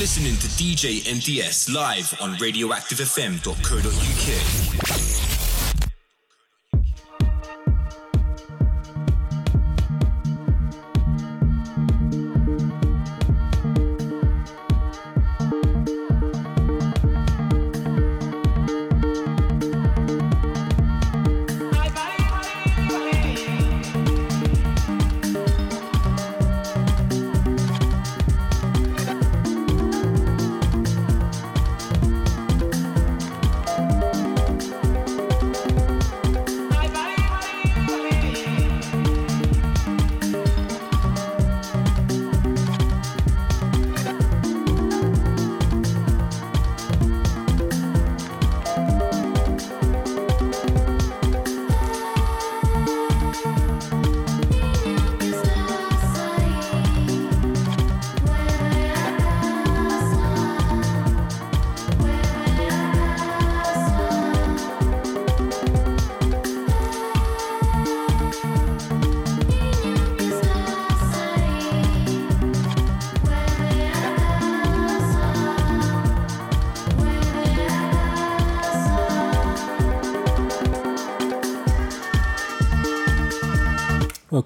listening to DJ MDS live on radioactivefm.co.uk.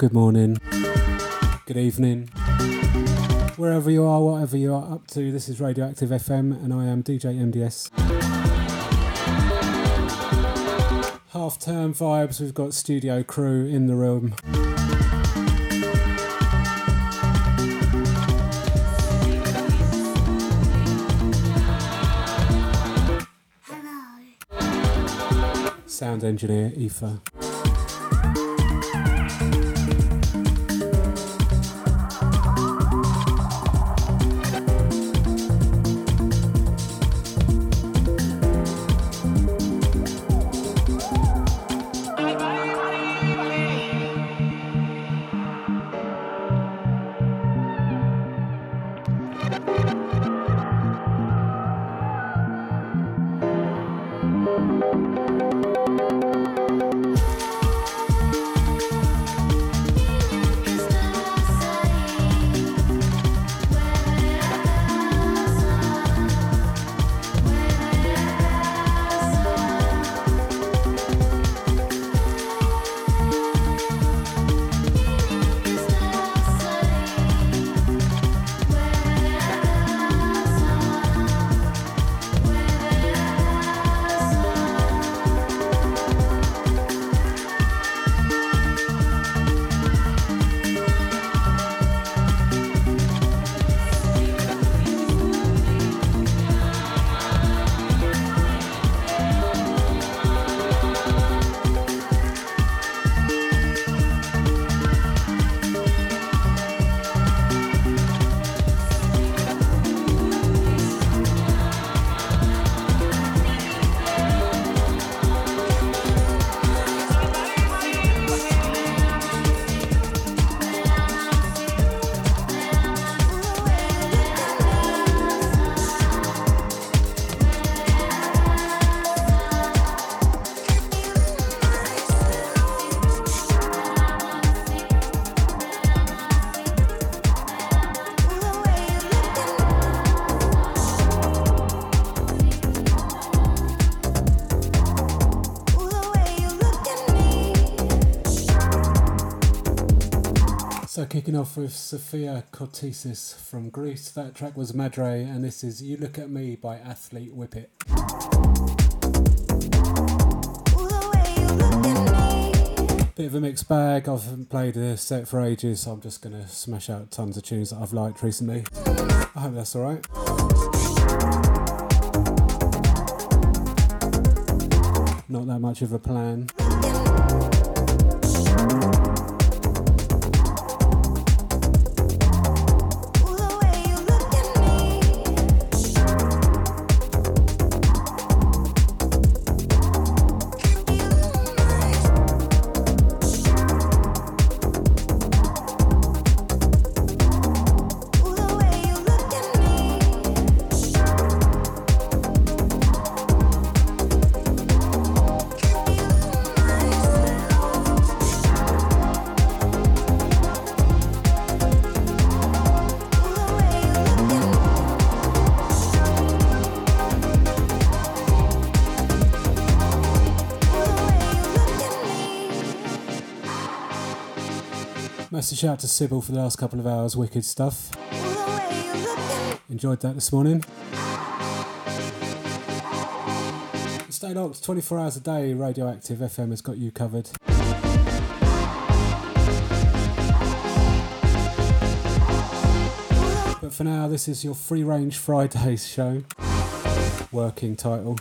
good morning, good evening, wherever you are, whatever you are up to. This is Radioactive FM, and I am DJ MDS. Half term vibes, we've got studio crew in the room. Sound engineer, Aoife. Kicking off with Sophia Kourtesis from Greece. That track was Madre, and this is "You Look at Me" by Athlete Whippet. Bit of a mixed bag. I haven't played a set for ages, so I'm just gonna smash out tons of tunes that I've liked recently. I hope that's alright. Not that much of a plan. Shout out to Sybil for the last couple of hours, wicked stuff. Enjoyed that this morning. Stay locked 24 hours a day, Radioactive FM has got you covered. But for now, this is your Free Range Fridays show. Working title.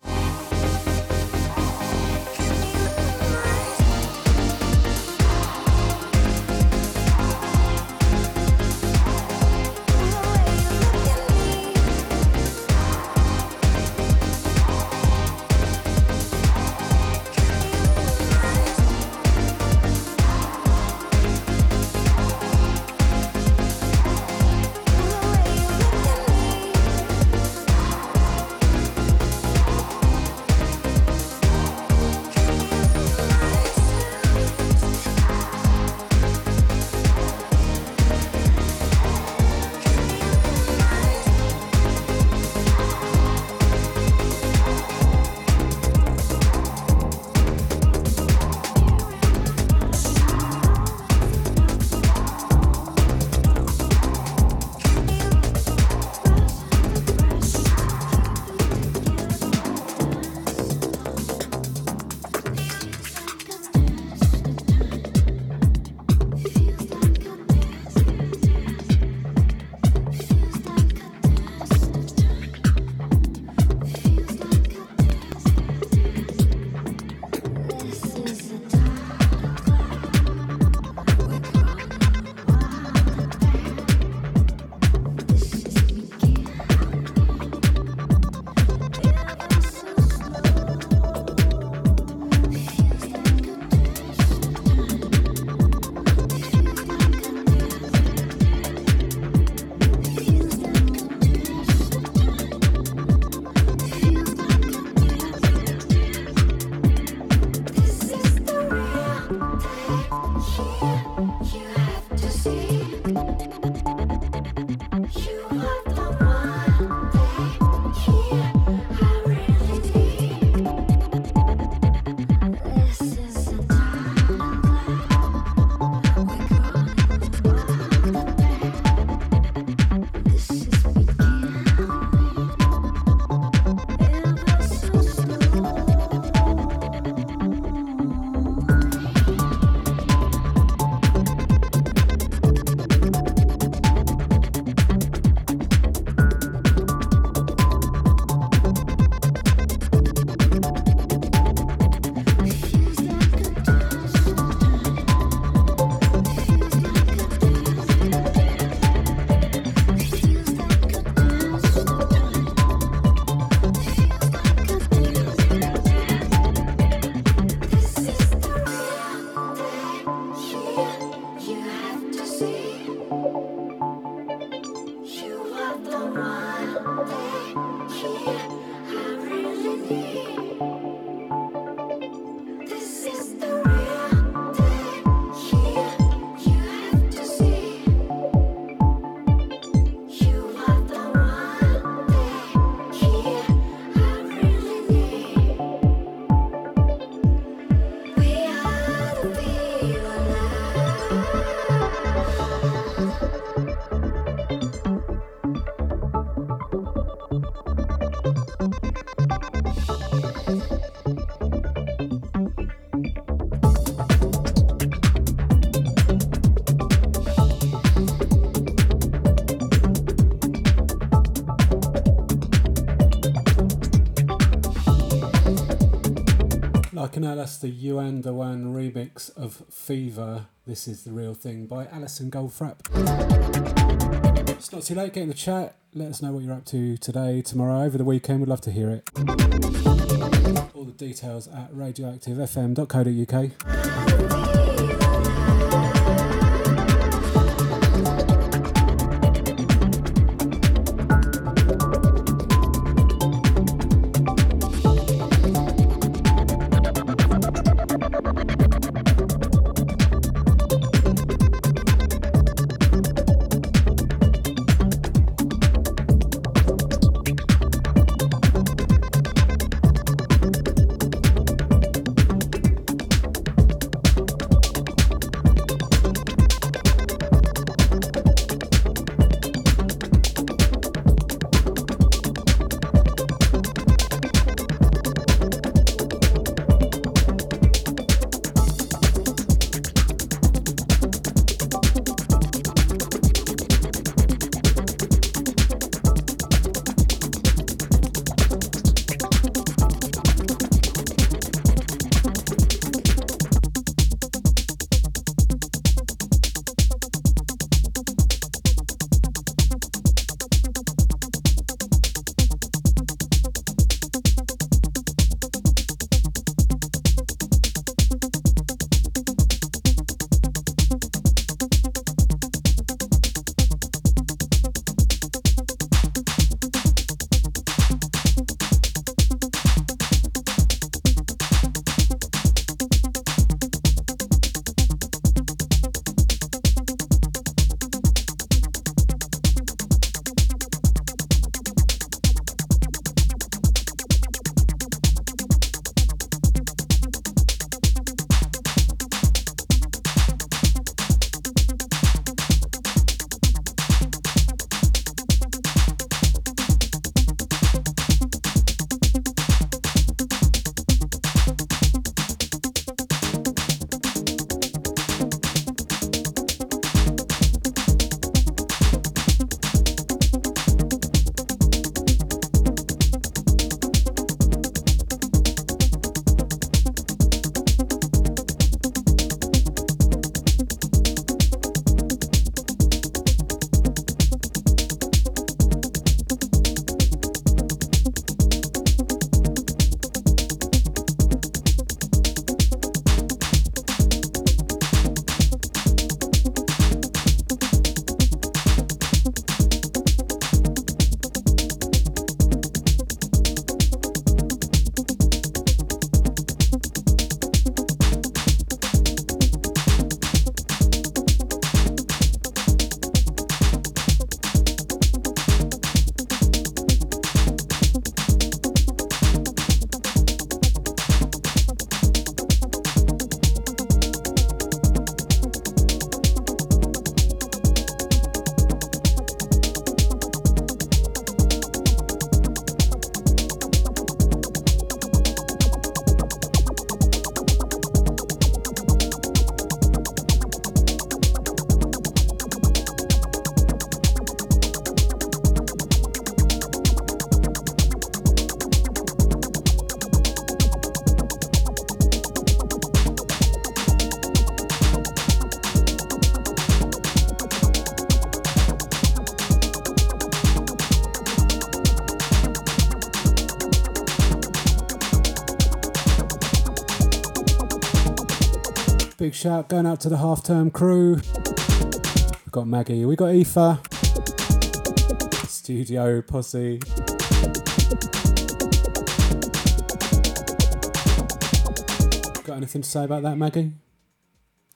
That's the Yuan Dewan remix of Fever. This is the real thing by Alison Goldfrapp. It's not too late, get in the chat. Let us know what you're up to today, tomorrow, over the weekend. We'd love to hear it. All the details at radioactivefm.co.uk. Big shout going out to the half term crew. We've got Maggie, we got Aoife, Studio Posse. Got anything to say about that, Maggie?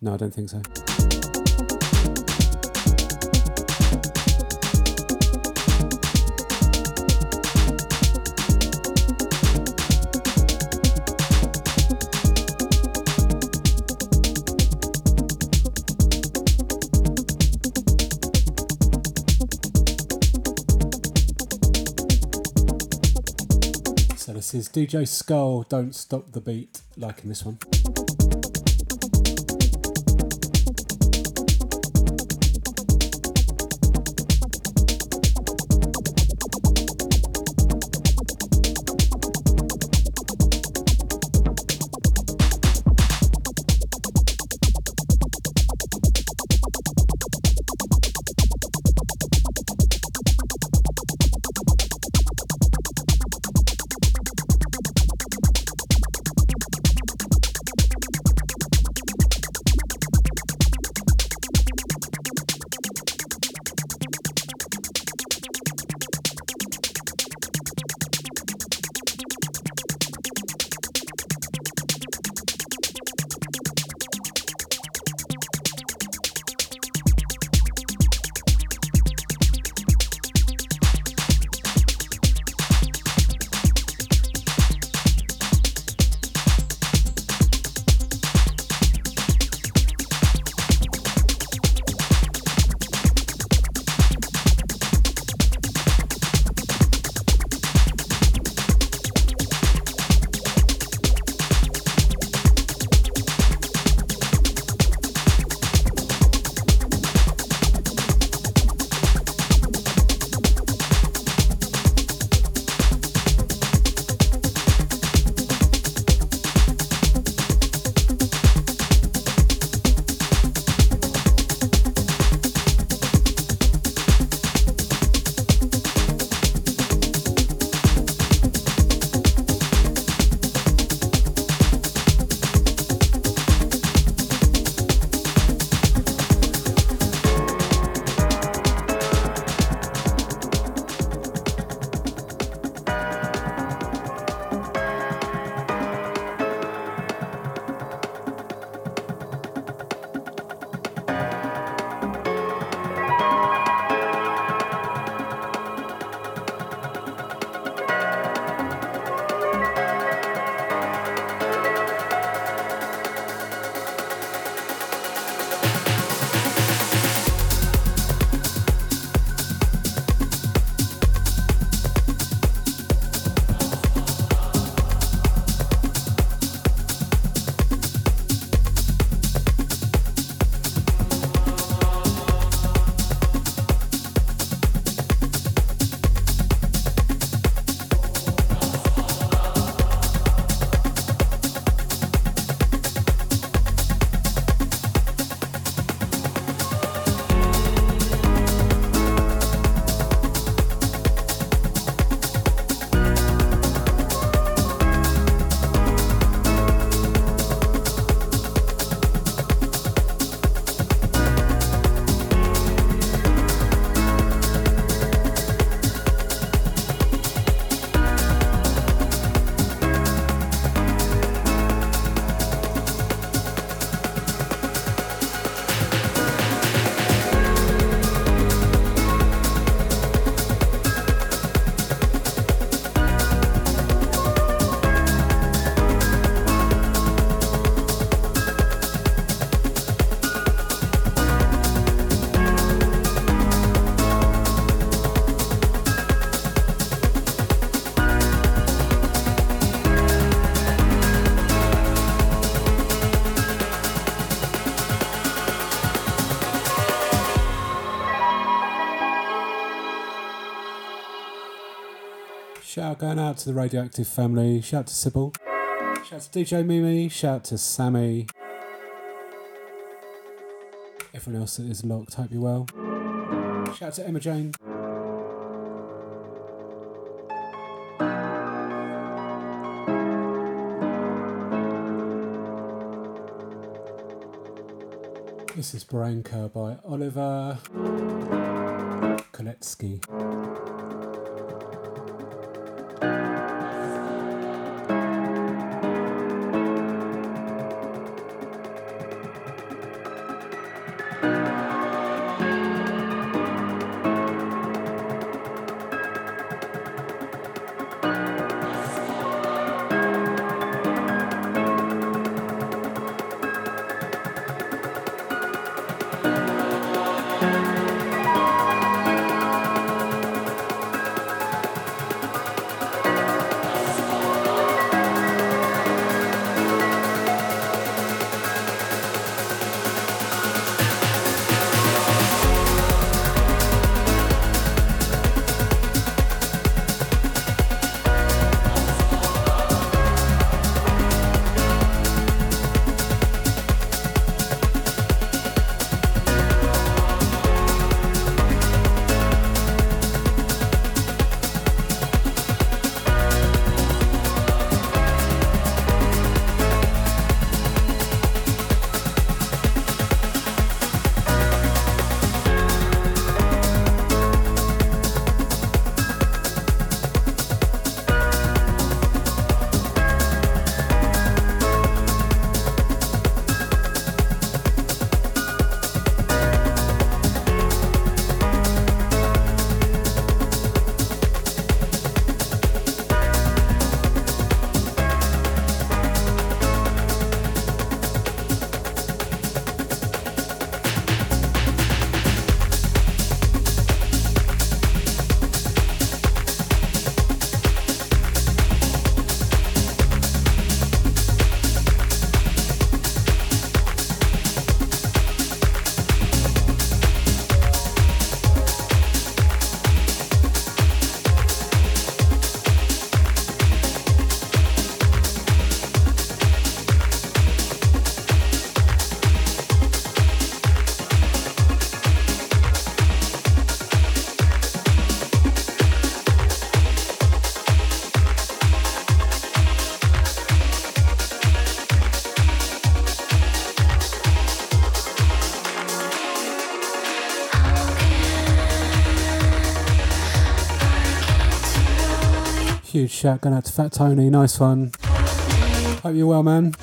No, I don't think so. DJ Skull, Don't Stop the Beat, like in this one. Shout out to the Radioactive family. Shout out to Sybil. Shout out to DJ Mimi. Shout out to Sammy. Everyone else that is locked, hope you're well. Shout out to Emma Jane. This is Branka by Oliver Huge shout going out to Fat Tony. Nice one. Hope you're well, man.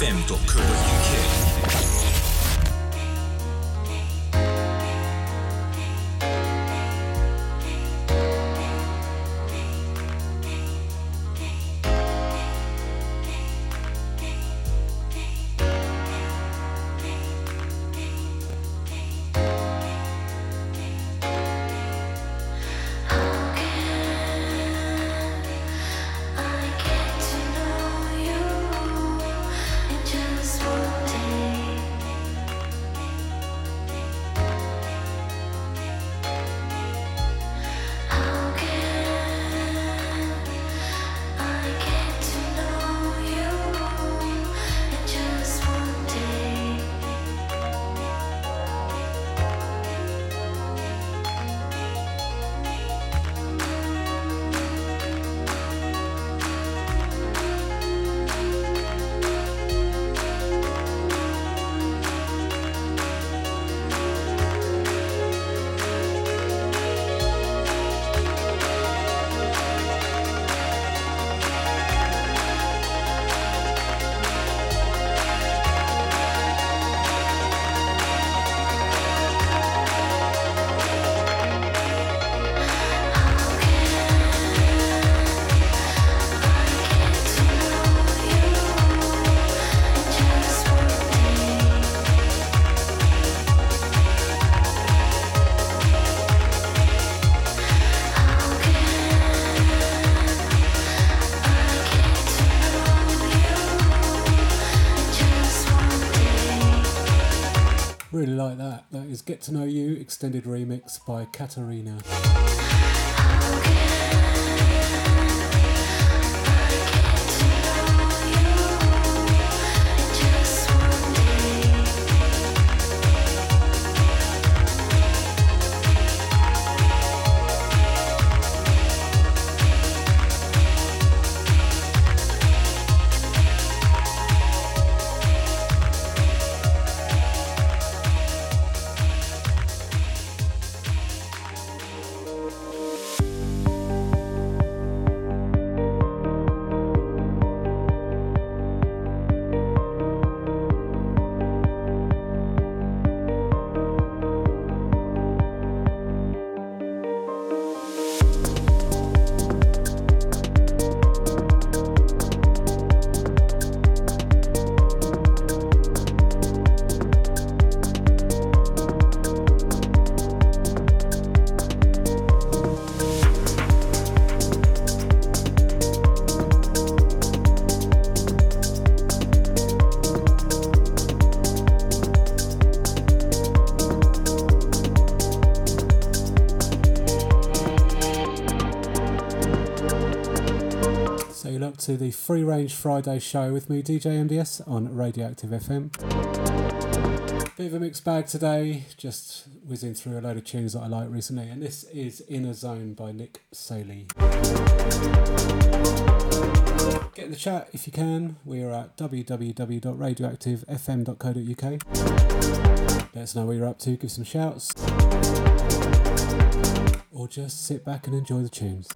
radioactivefm.co.uk. Get to Know You extended remix by Katarina. To the Free Range Friday show with me, DJ MDS, on Radioactive FM. Bit of a mixed bag today, just whizzing through a load of tunes that I like recently, and this is Inner Zone by Nick Saley. Get in the chat if you can. We are at www.radioactivefm.co.uk. Let us know what you're up to, give some shouts, or just sit back and enjoy the tunes.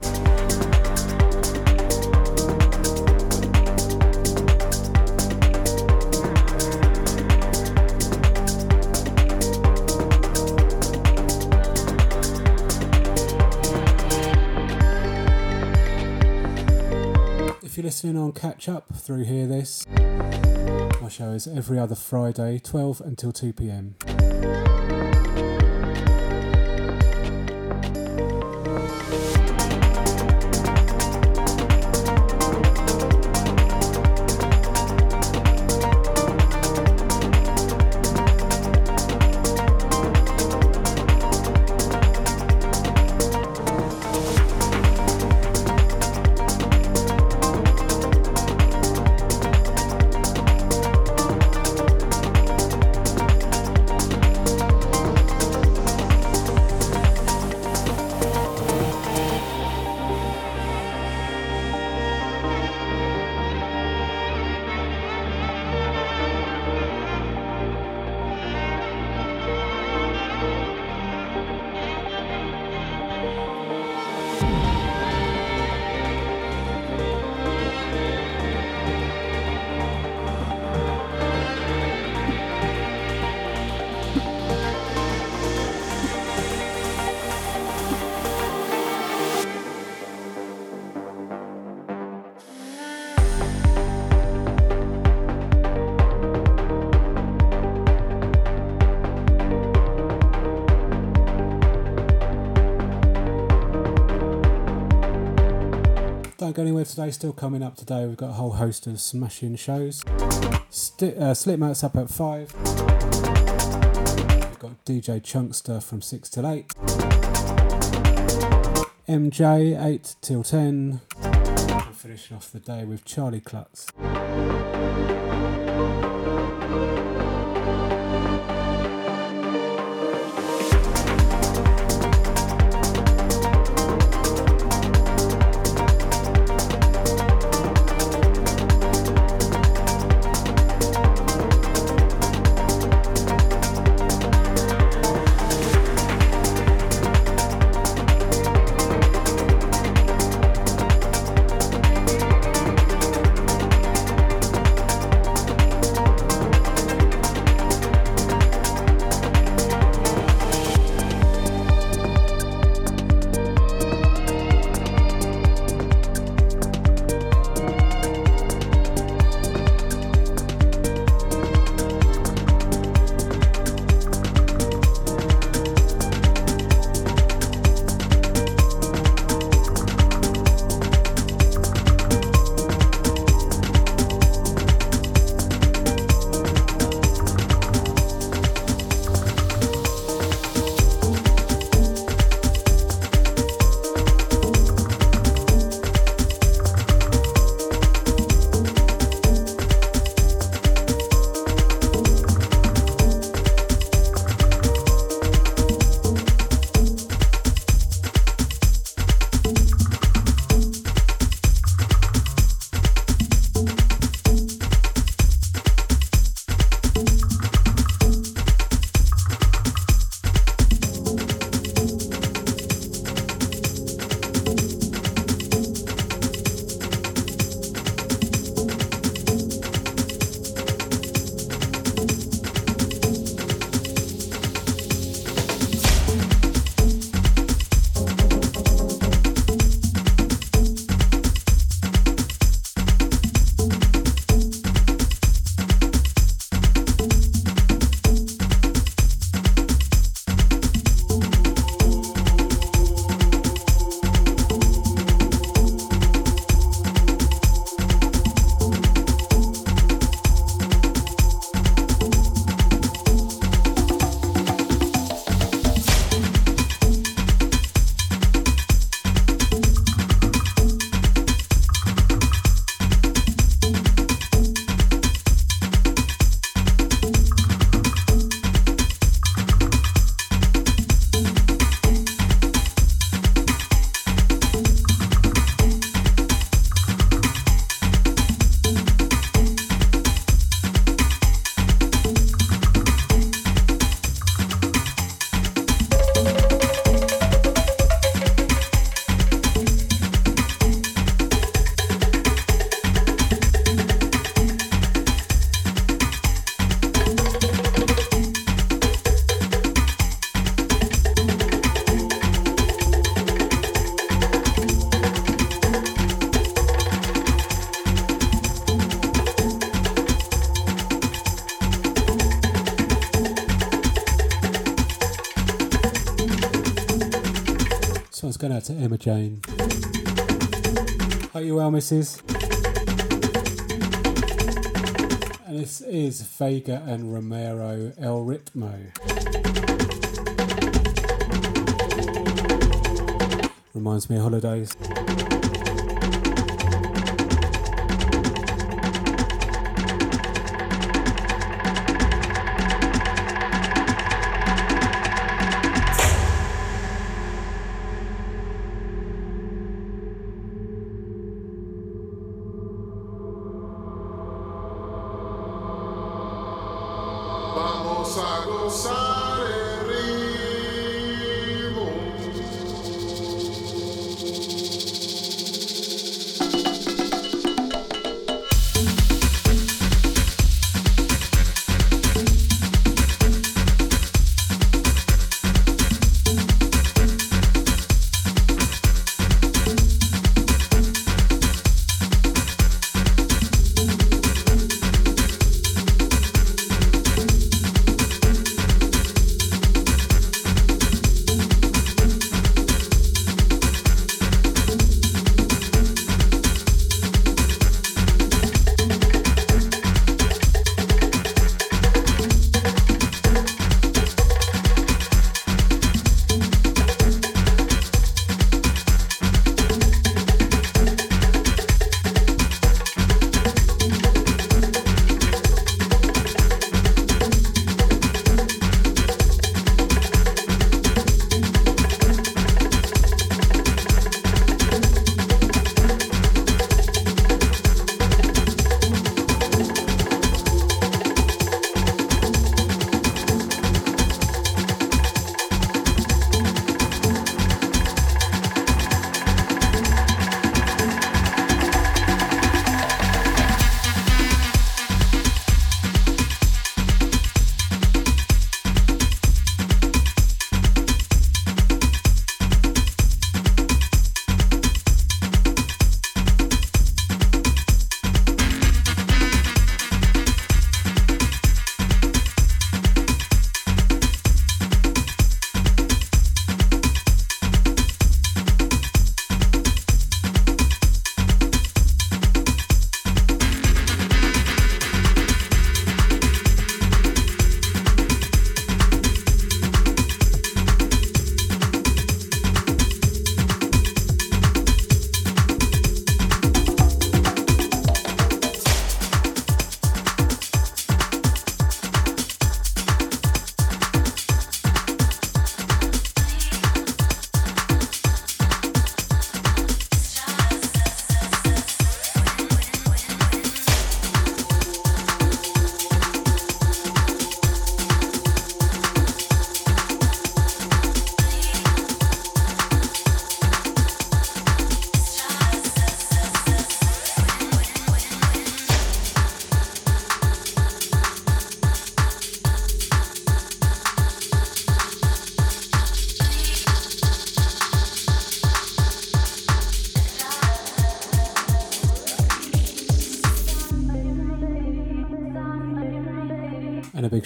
If you're listening on catch up through Hear This, my show is every other Friday, 12 until 2 pm. Go anywhere today. Still coming up today. We've got a whole host of smashing shows. St- uh, up at 5. We've got DJ Chunkster from 6 till 8. MJ 8 till 10. And finishing off the day with Charlie Klutz. Emma Jane. Hope you well, Mrs. And this is Vega and Romero El Ritmo. Reminds me of holidays.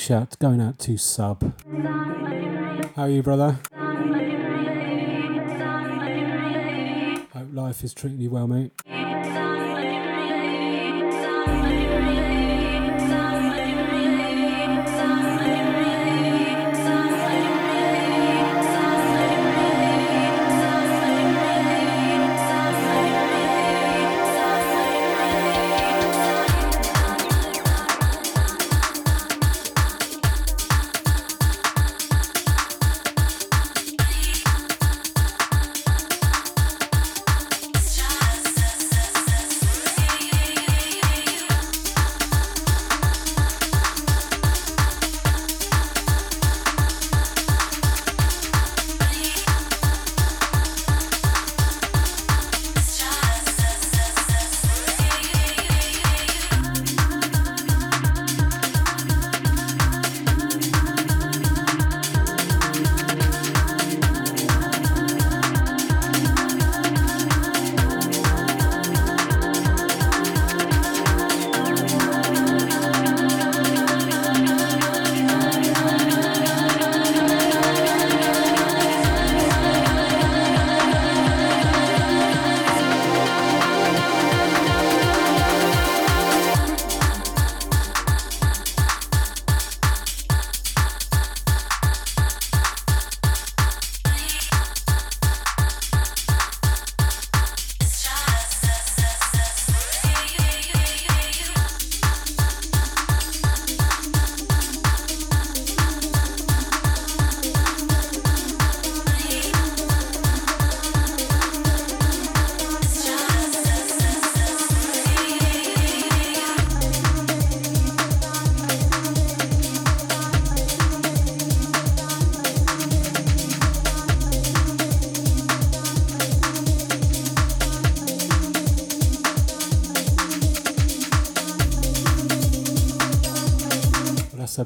Shout going out to Sub. How are you, brother? Hope life is treating you well, mate.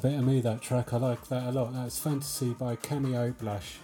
Bit of me, that track. I like that a lot. That's Fantasy by Cameo Blush.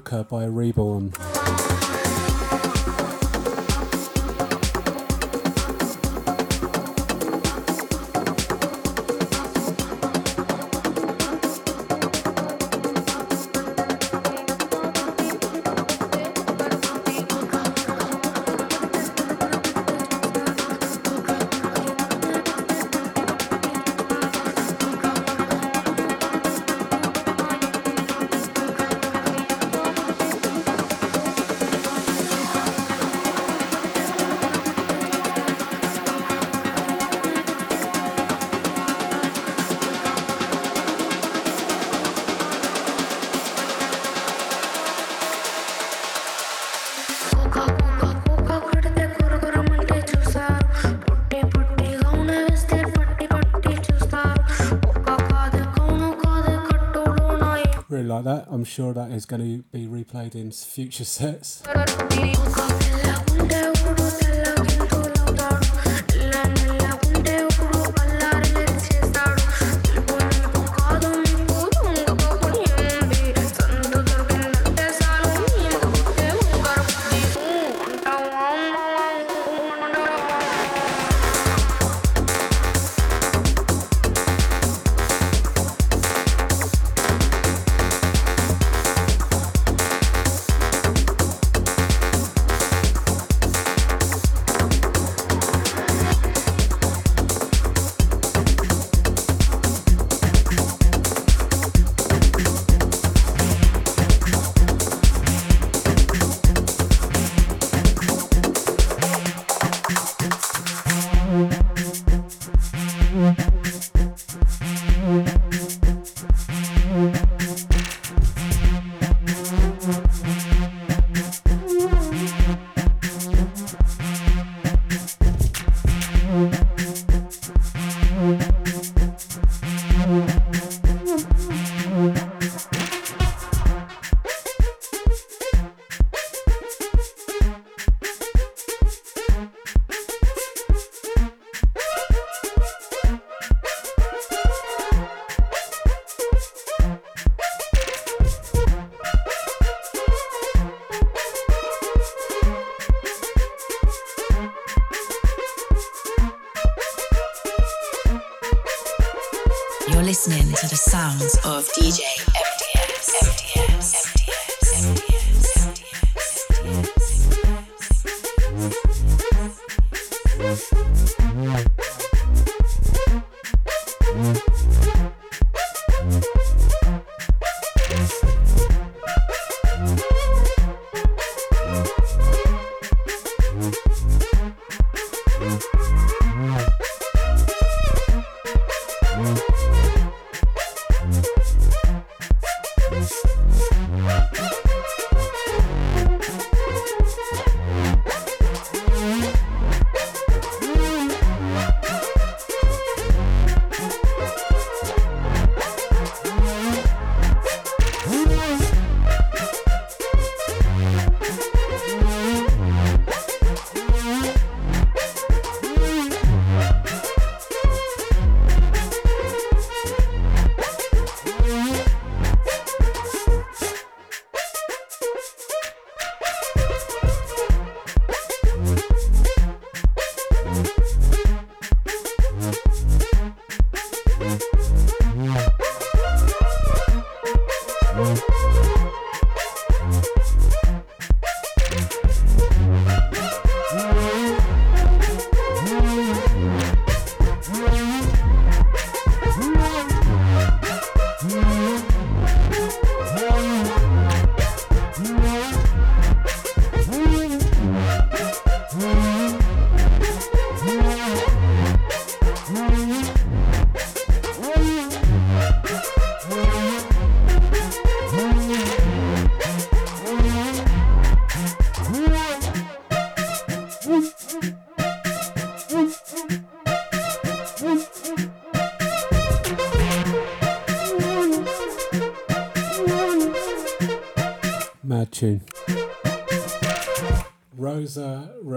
Coca by Reborn. I'm sure that is going to be replayed in future sets.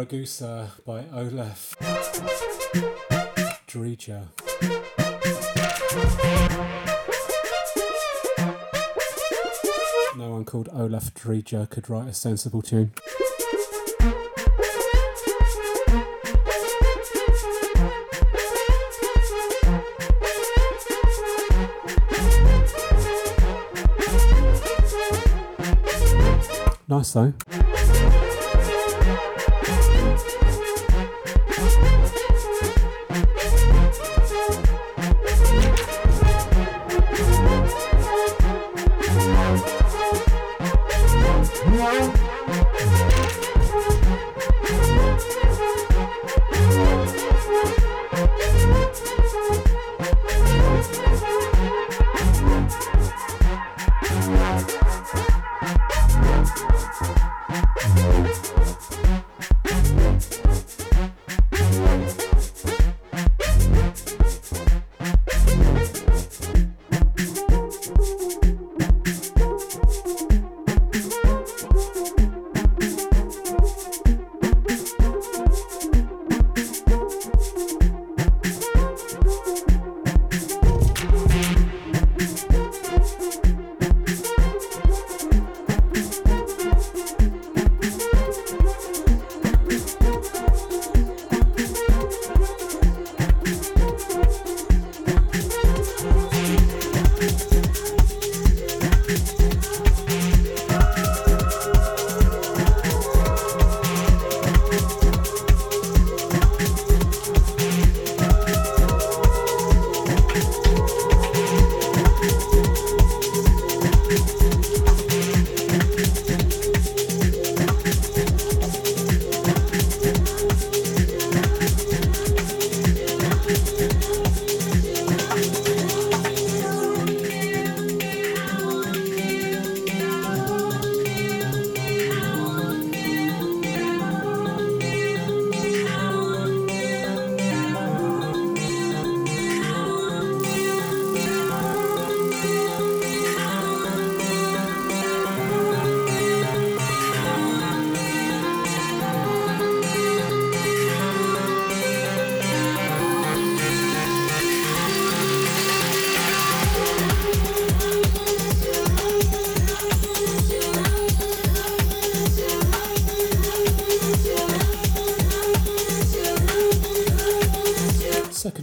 Ragusa by Olaf Drija. No one called Olaf Drija could write a sensible tune. Nice though.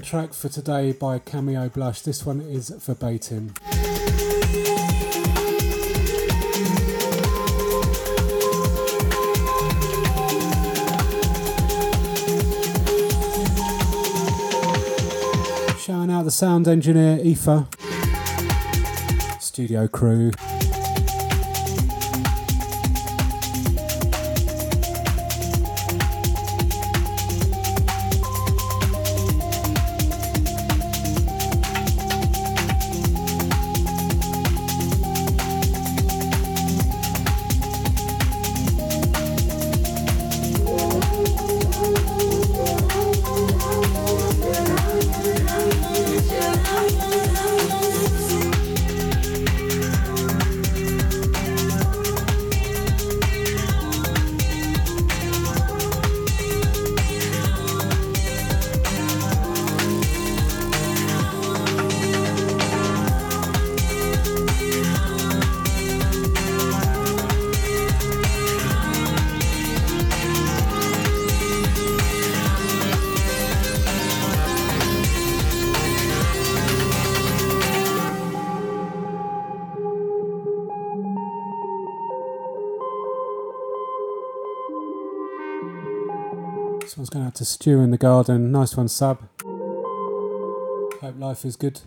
Track for today by Cameo Blush. This one is verbatim. Shouting out the sound engineer, Aoife, studio crew. Garden. Nice one, sub. Hope life is good.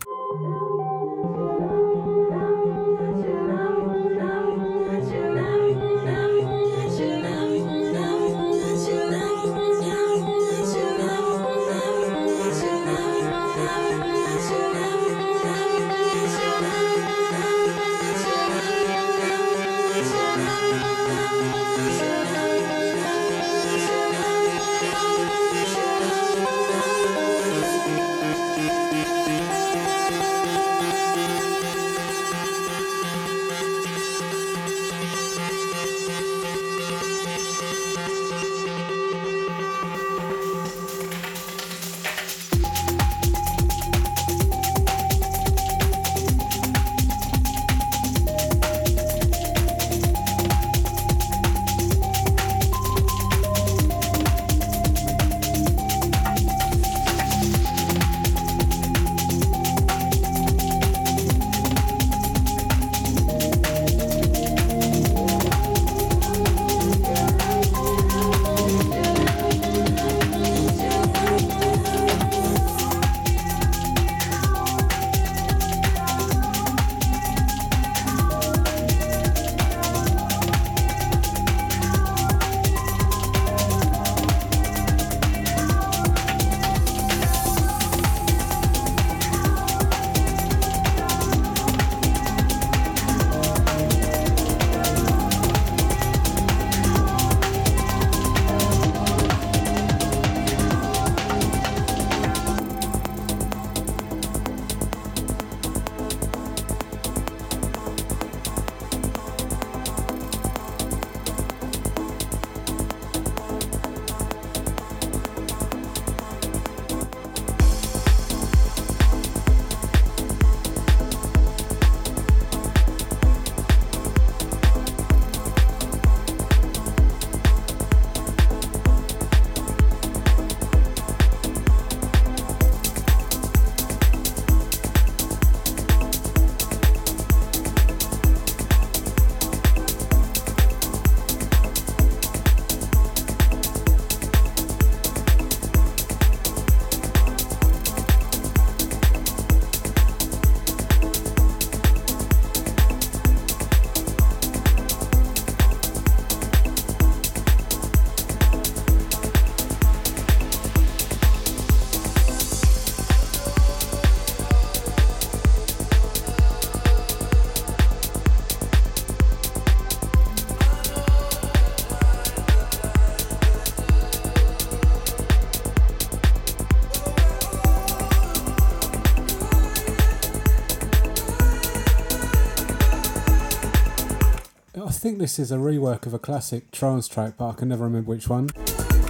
Think this is a rework of a classic trance track, but I can never remember which one.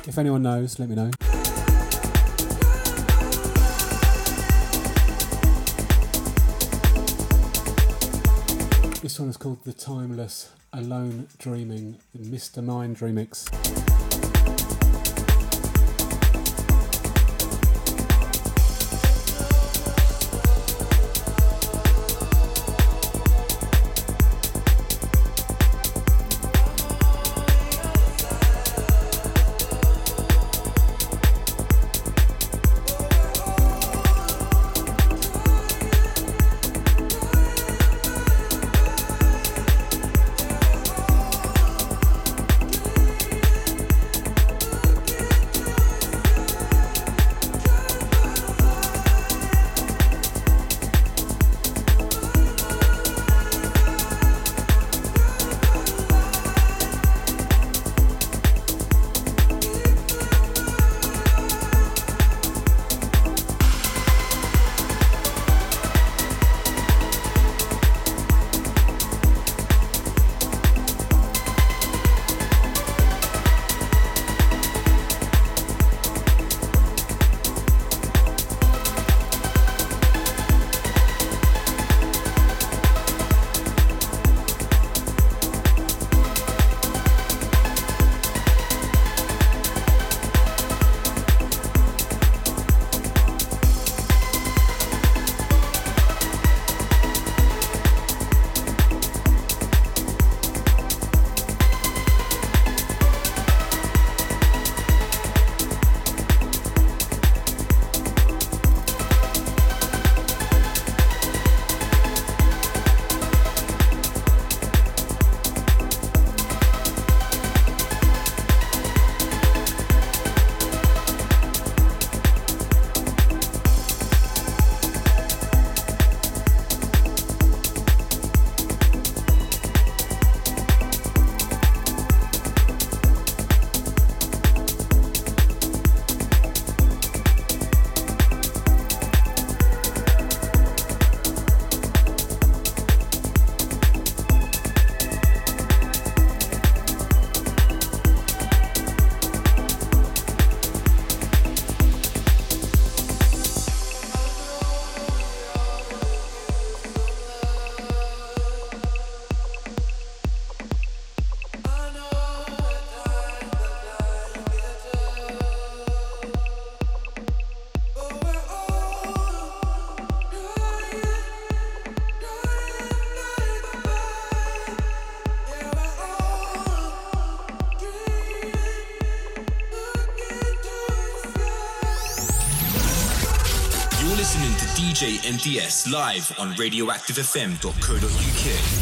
If anyone knows, let me know. This one is called The Timeless Alone Dreaming, Mr. Mind remix. DJ NTS live on radioactivefm.co.uk.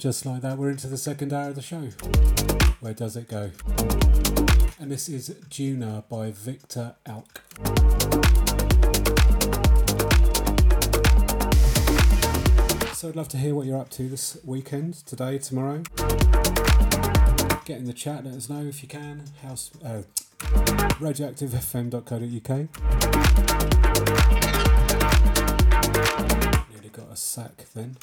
Just like that, we're into the second hour of the show. Where does it go? And this is Juna by Victor Alk. So I'd love to hear what you're up to this weekend, today, tomorrow. Get in the chat, let us know if you can. House, uh, radioactivefm.co.uk. A sack then.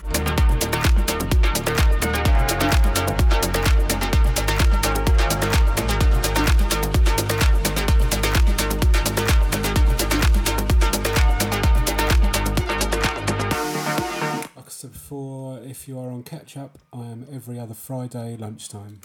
So before, if you are on catch up, I am every other Friday lunchtime.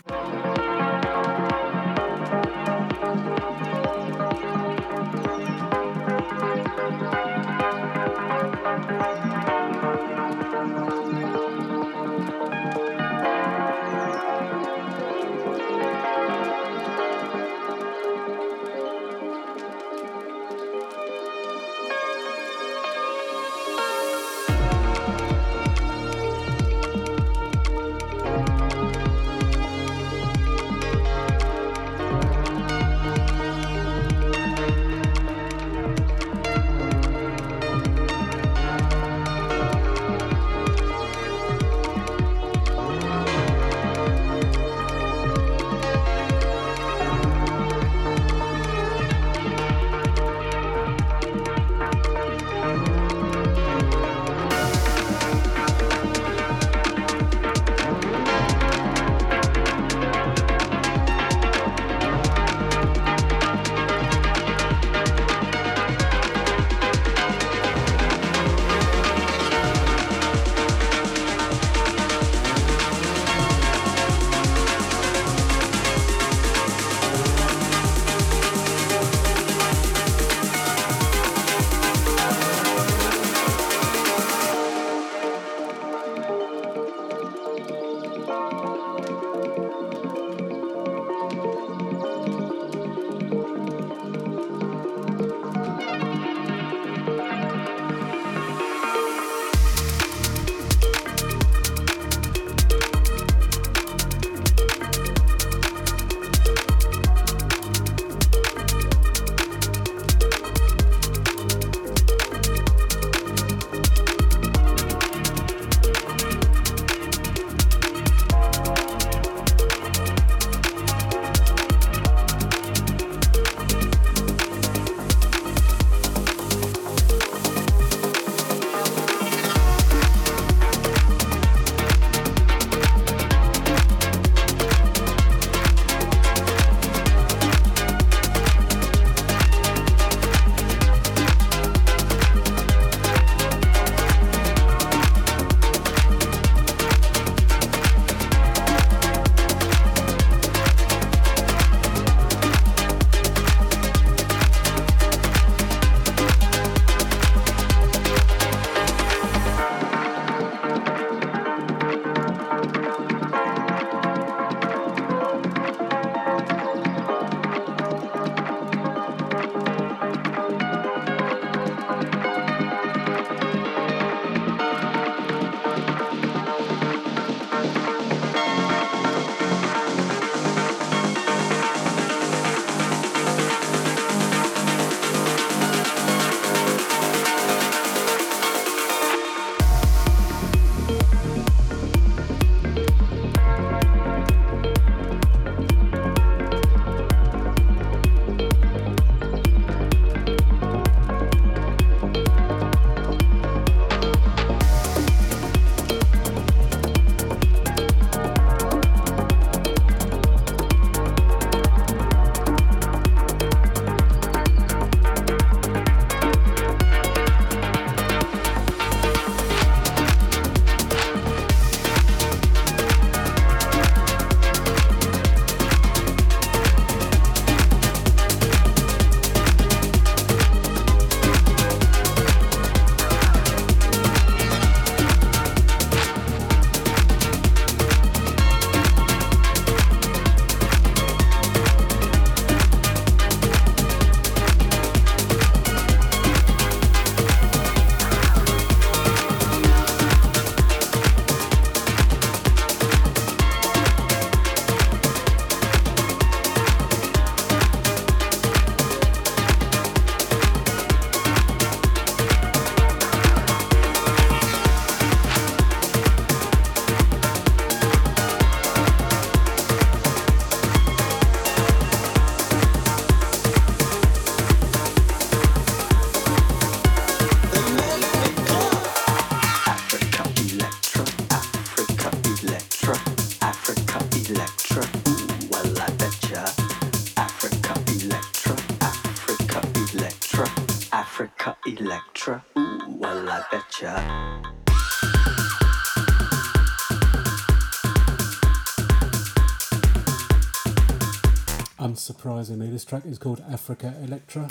surprisingly. This track is called Africa Electra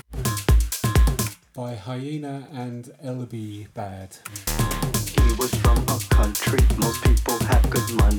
by Hyena and LB Bad. He was from a country most people have good money.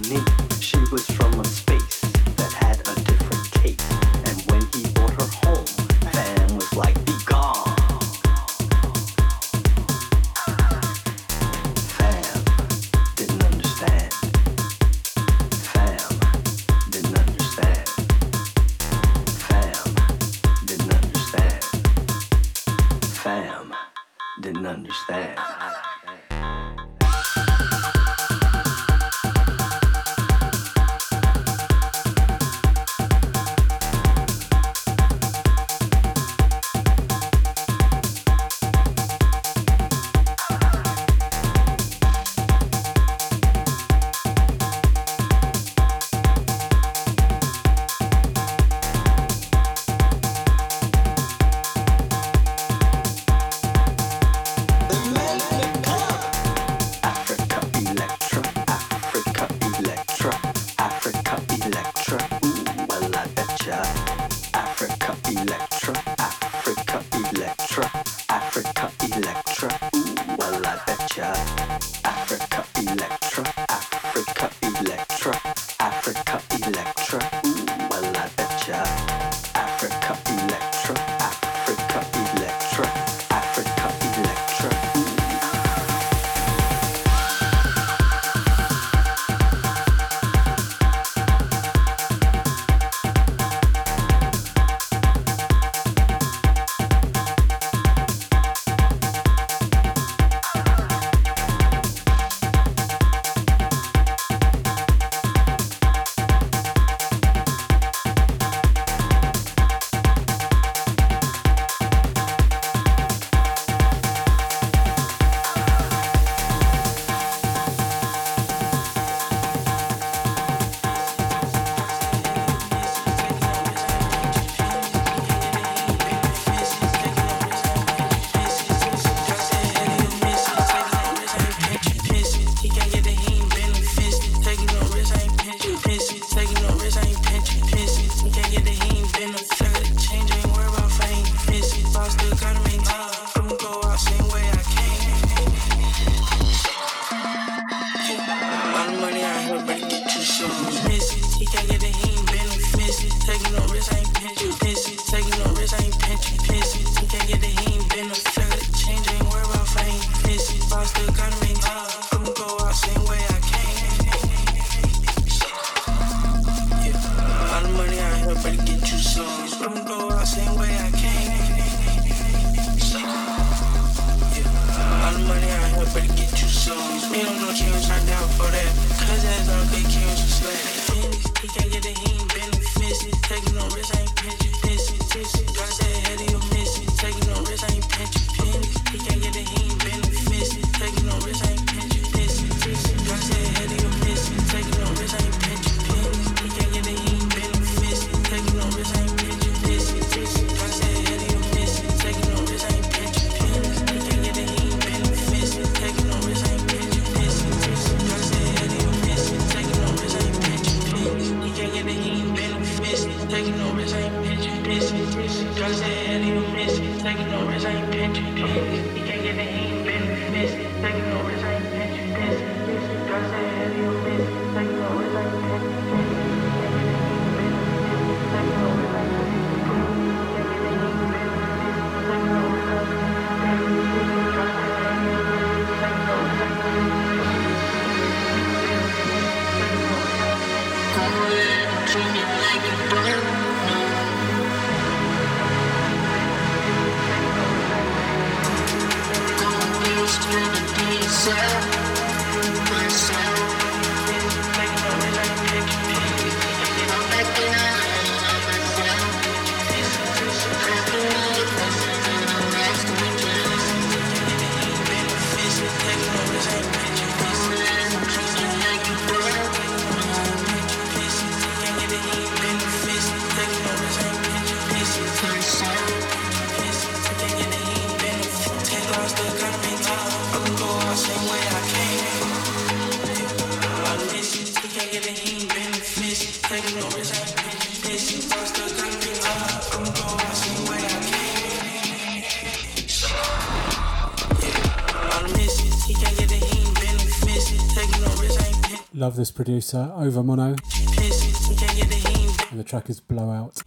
Love this producer, Overmono. And the track is Blowout.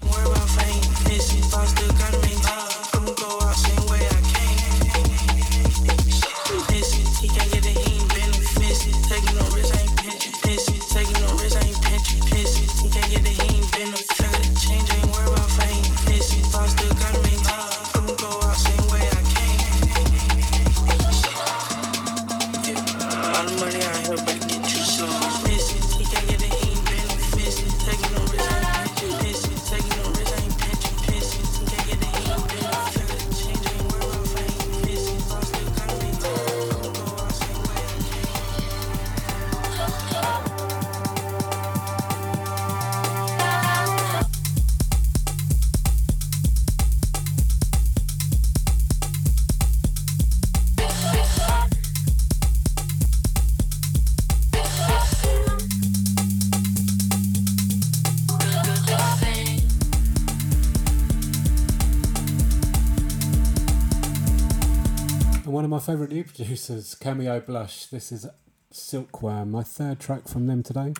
Favourite new producers, Cameo Blush. This is Silkworm, my third track from them today.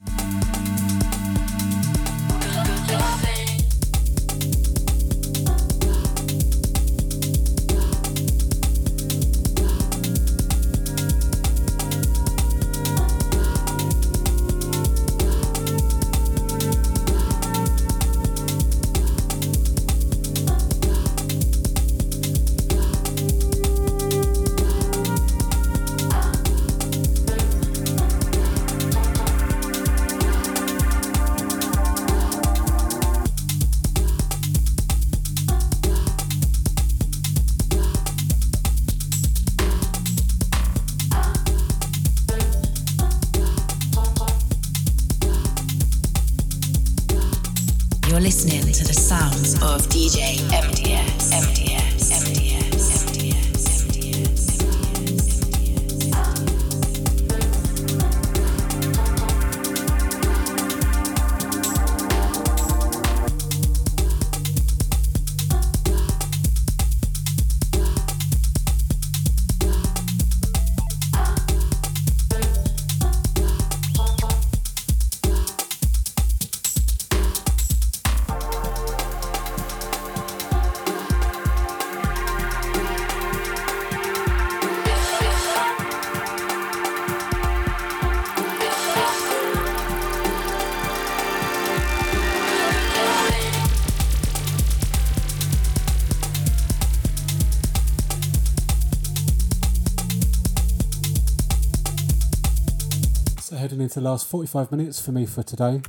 The last 45 minutes for me for today.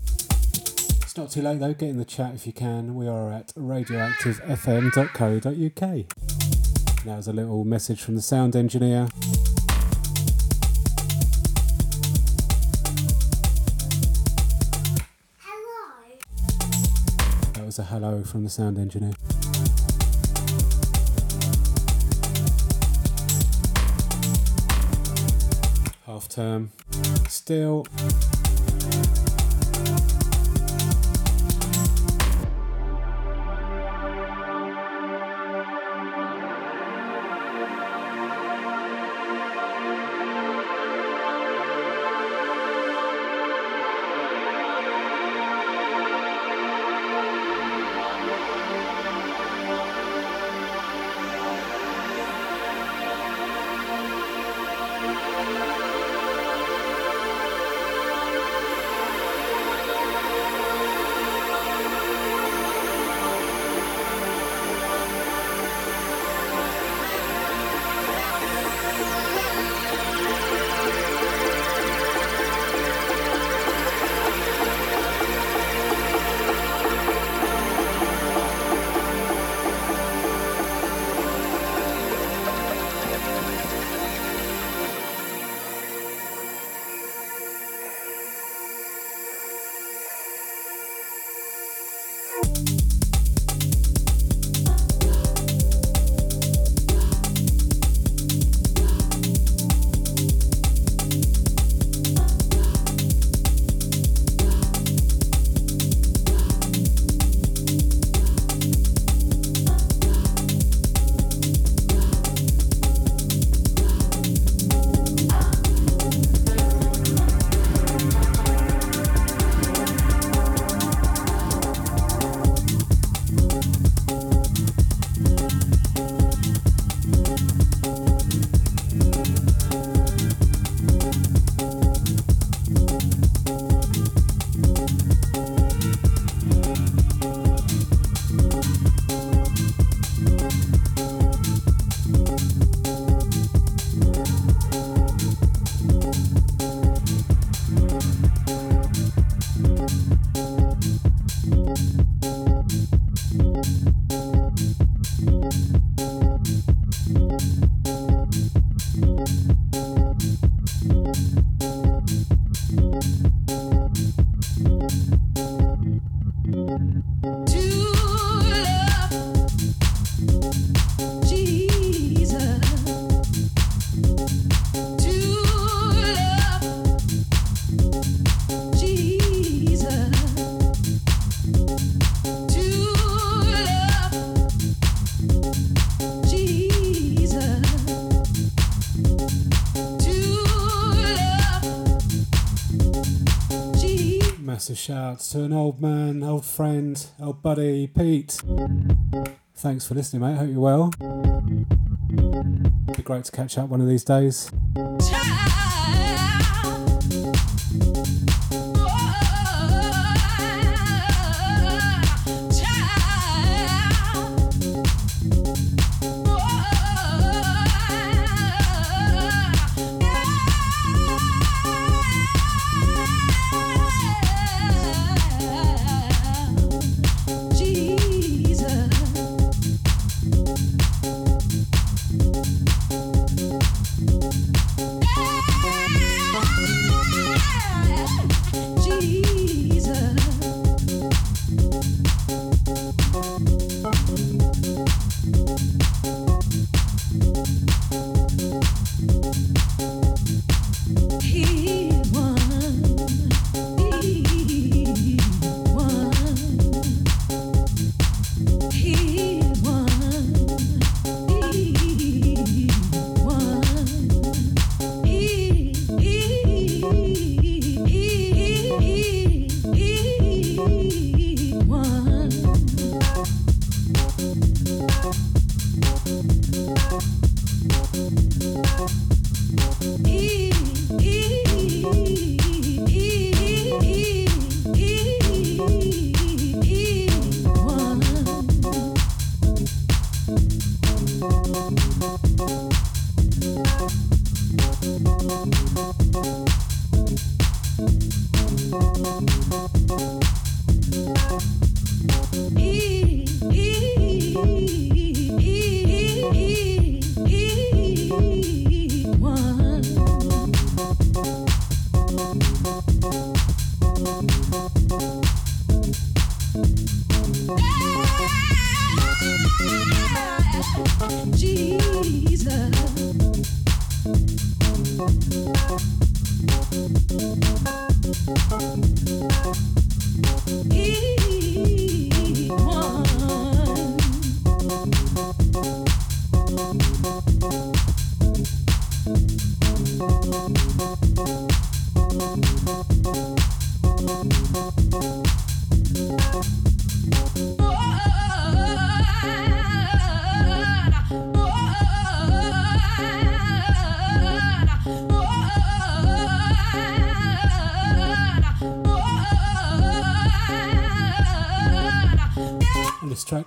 It's not too late though, get in the chat if you can. We are at radioactivefm.co.uk. That was a little message from the sound engineer. Hello. That was a hello from the sound engineer. Term. Still massive shout to an old man, old friend, old buddy, Pete. Thanks for listening, mate. Hope you're well. Be great to catch up one of these days.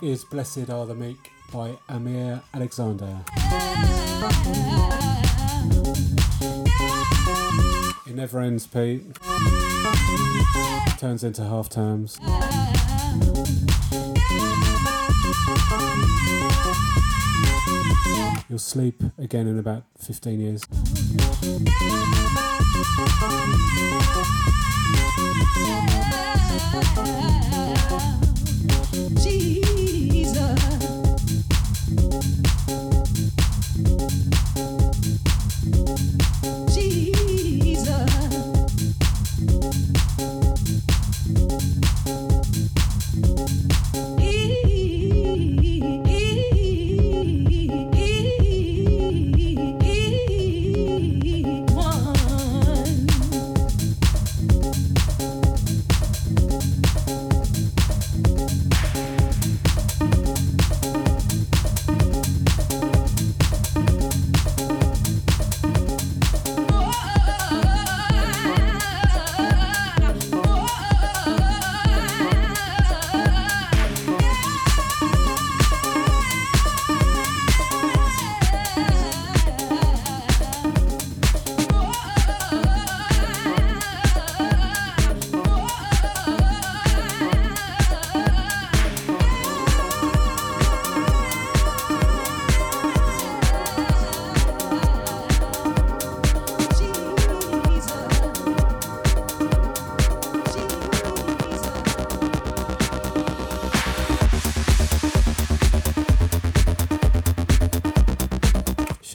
Is Blessed Are the Meek by Amir Alexander. It never ends, Pete. Turns into half terms. You'll sleep again in about 15 years.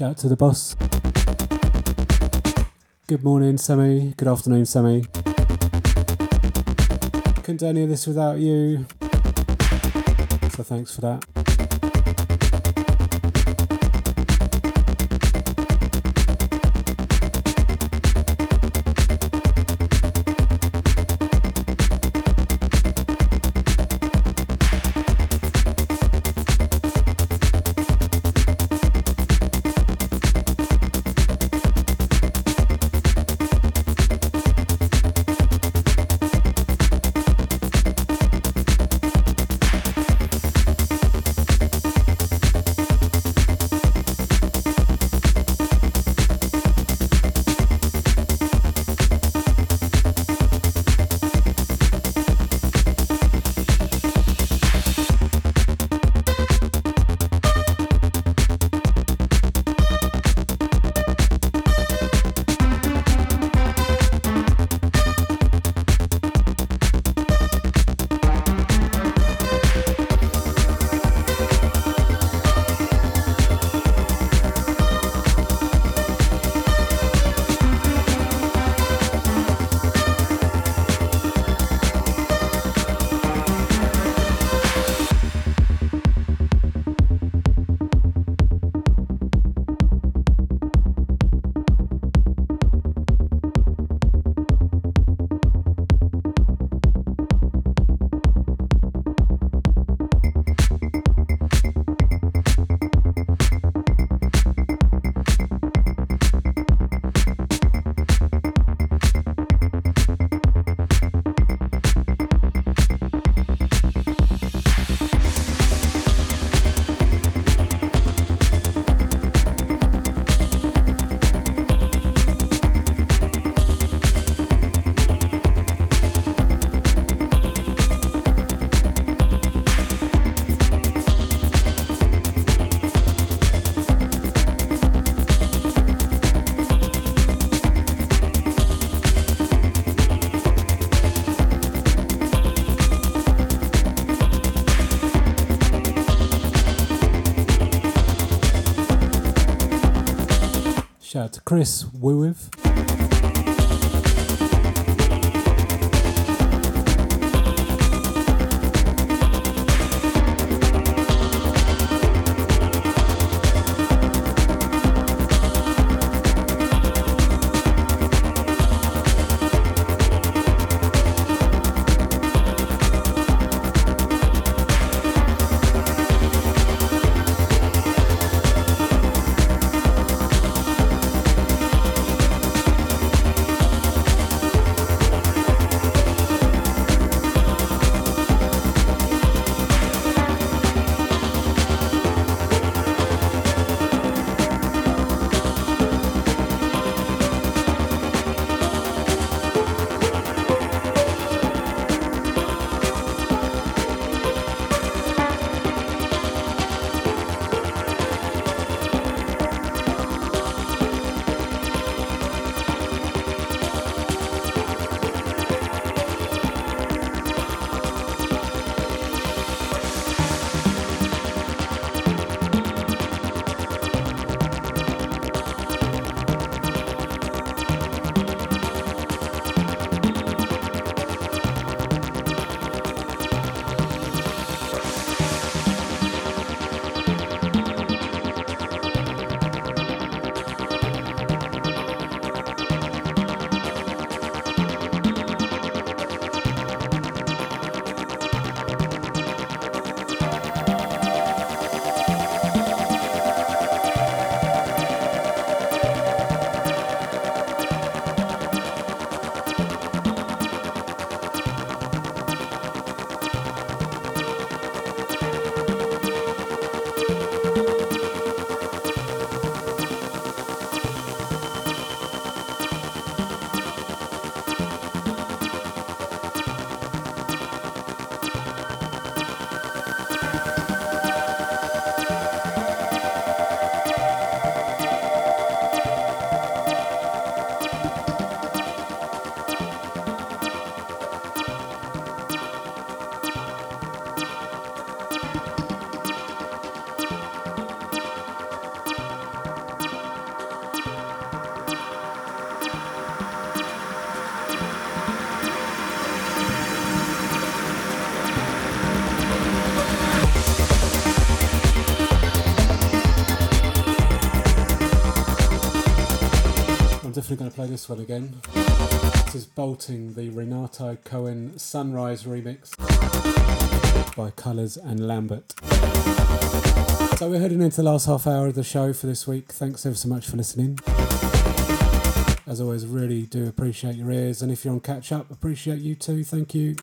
Shout out to the boss. Good morning, Sammy. Good afternoon, Sammy. Couldn't do any of this without you. So thanks for that. Chris Woowiv. Definitely going to play this one again. This is Bolting, the Renato Cohen Sunrise remix by Colours and Lambert. So we're heading into the last half hour of the show for this week. Thanks ever so much for listening. As always, really do appreciate your ears, and if you're on catch up, appreciate you too. Thank you.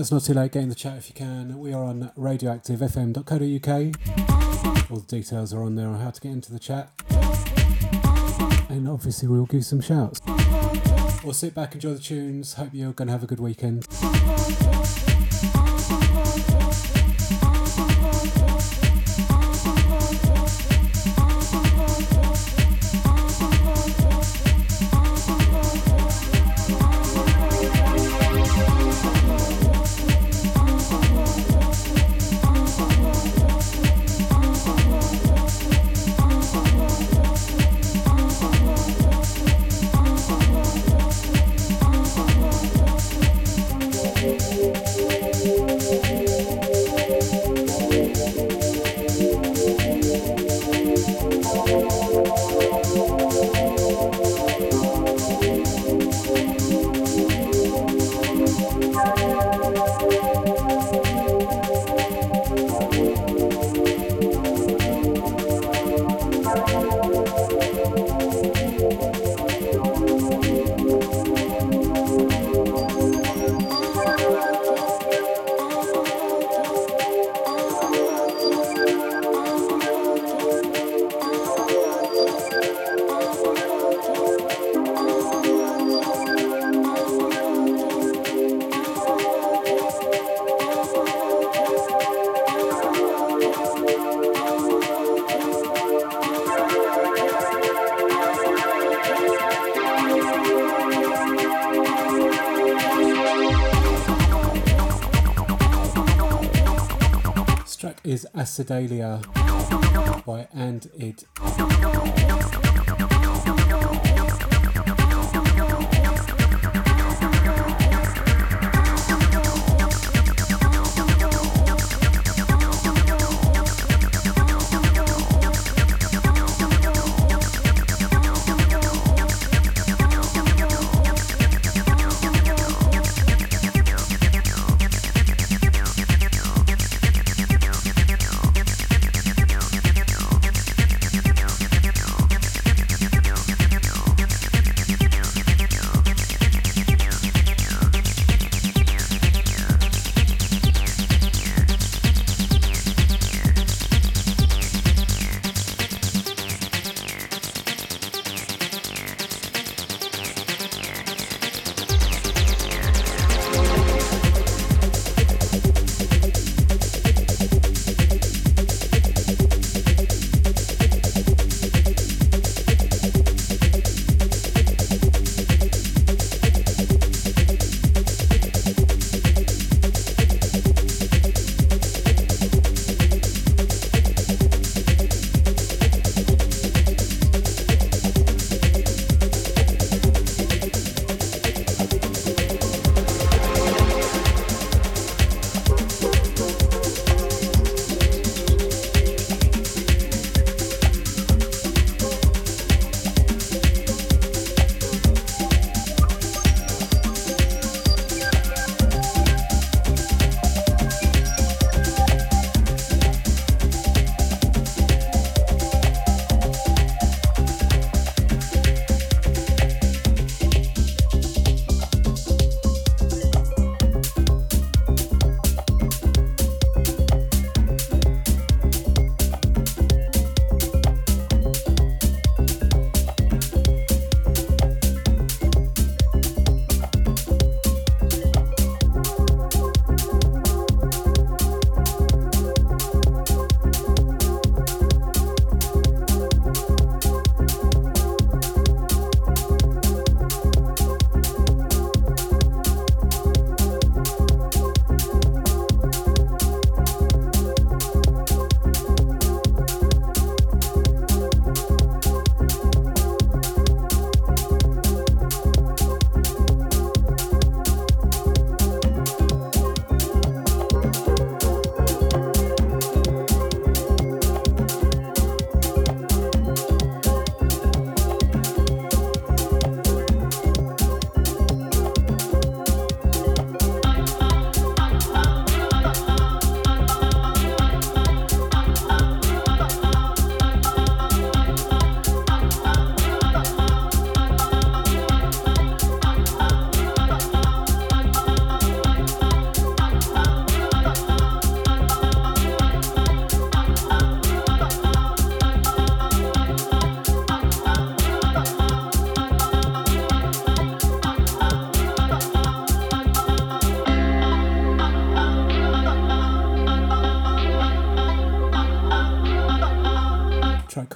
It's not too late. Get in the chat if you can. We are on radioactivefm.co.uk. All the details are on there on how to get into the chat. And obviously, we'll give some shouts. We'll sit back, enjoy the tunes. Hope you're going to have a good weekend. Acidalia by And Id.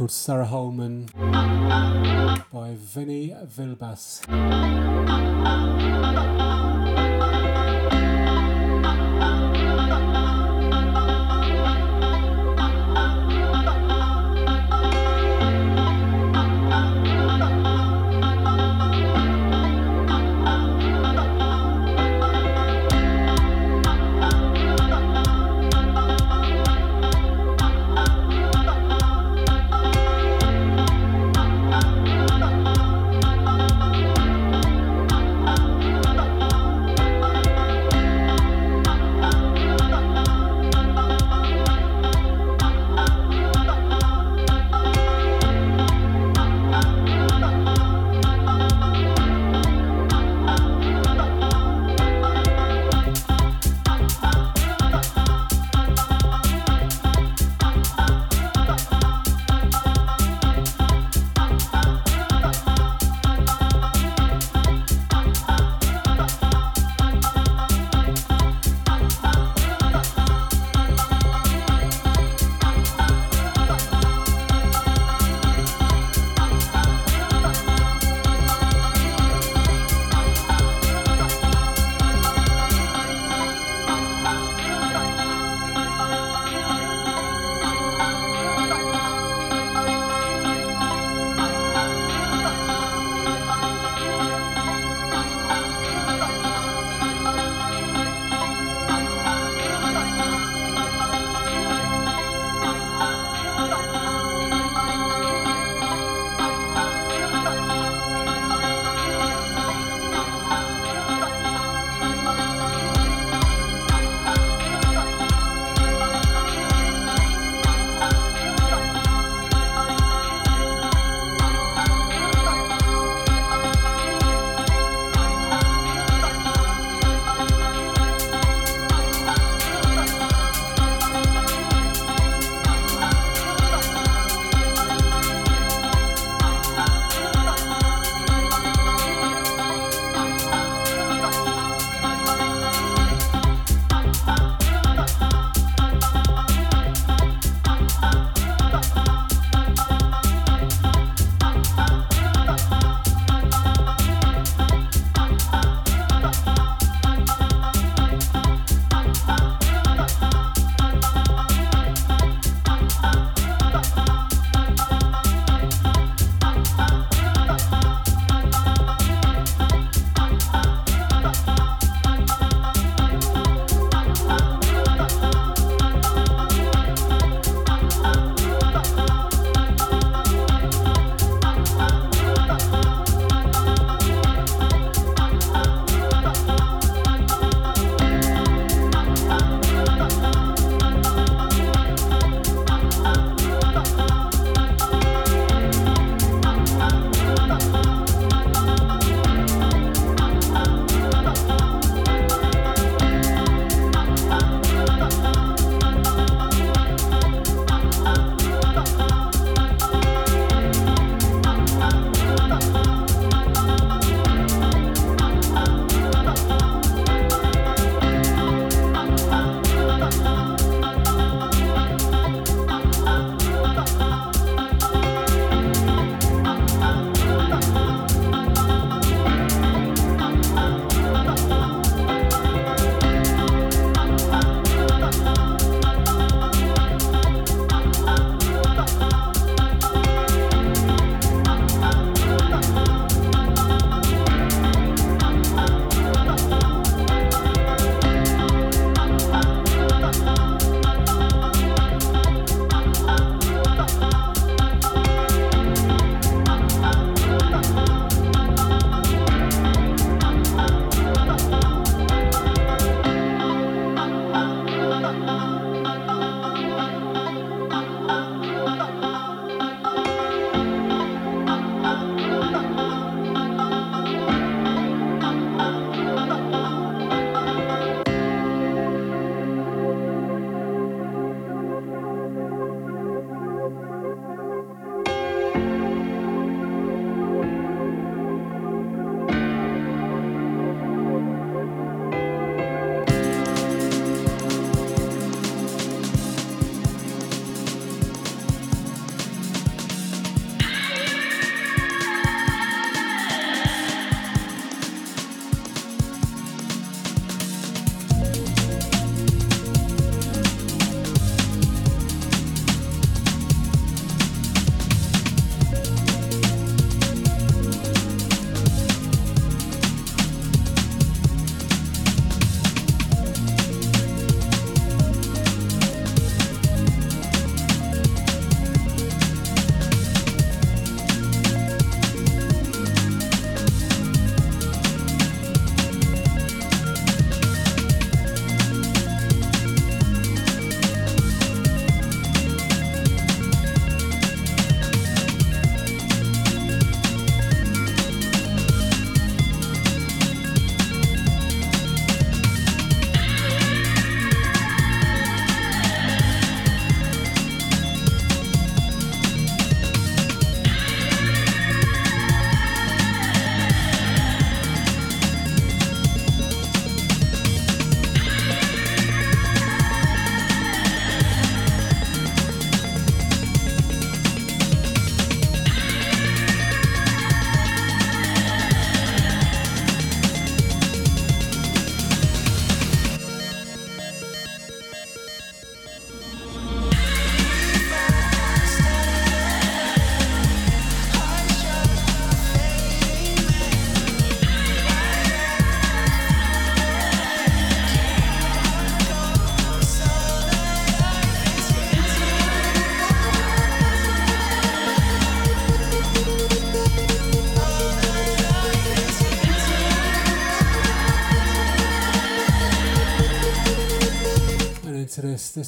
Called Sarah Holman by Vinnie Vilbas.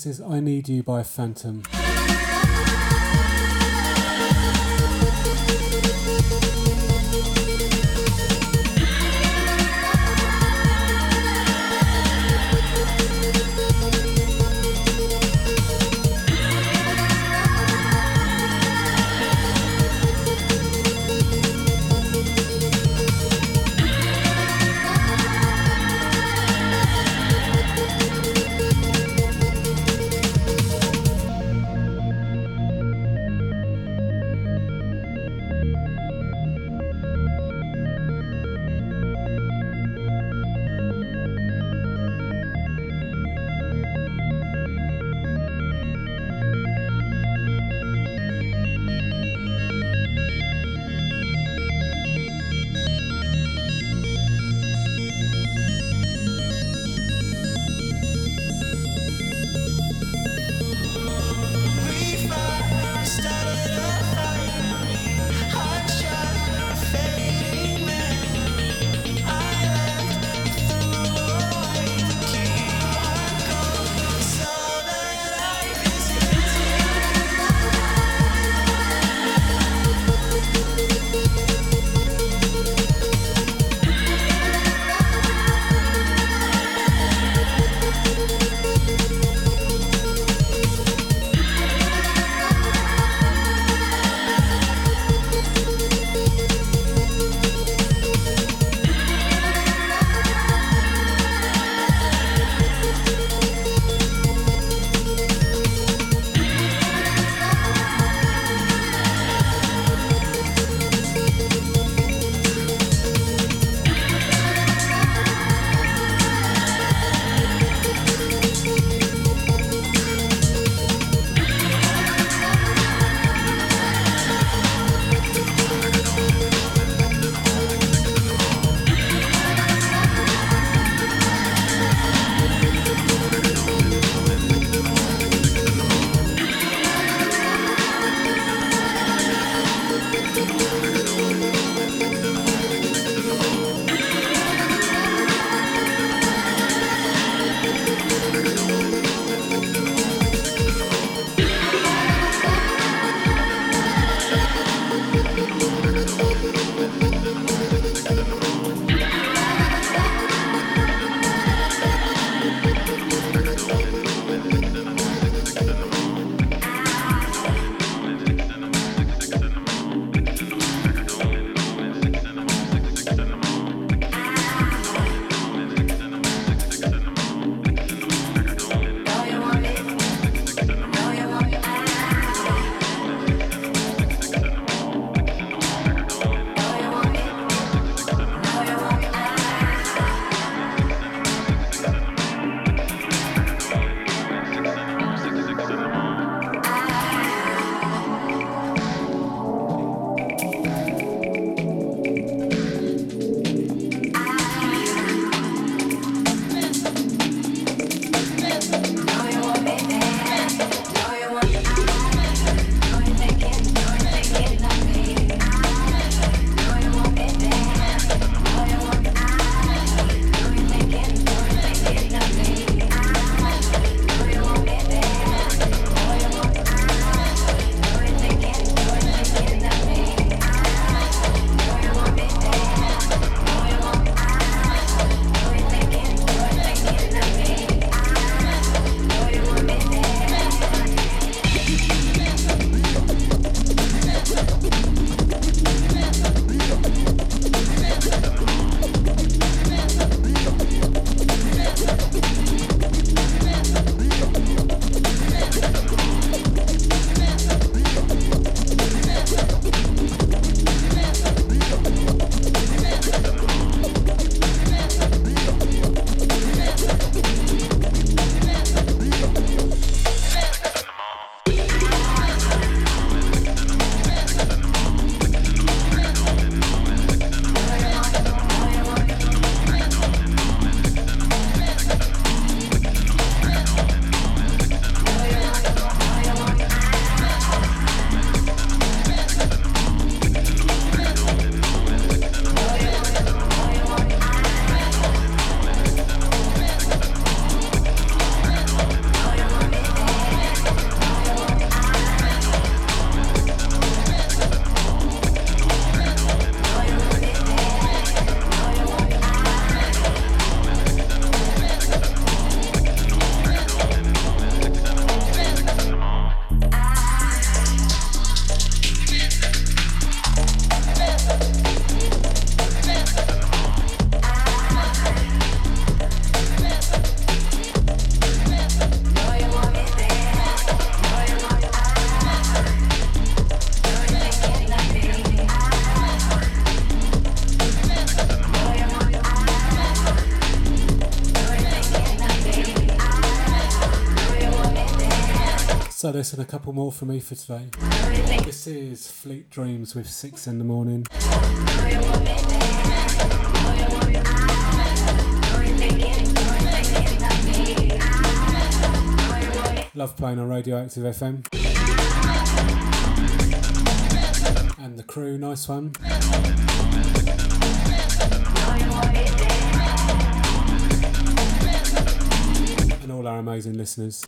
Is I Need You by Phantom. So listen, a couple more for me for today. This is Fleet Dreams with Six in the Morning. Love playing on Radioactive FM. And the crew, nice one. And all our amazing listeners.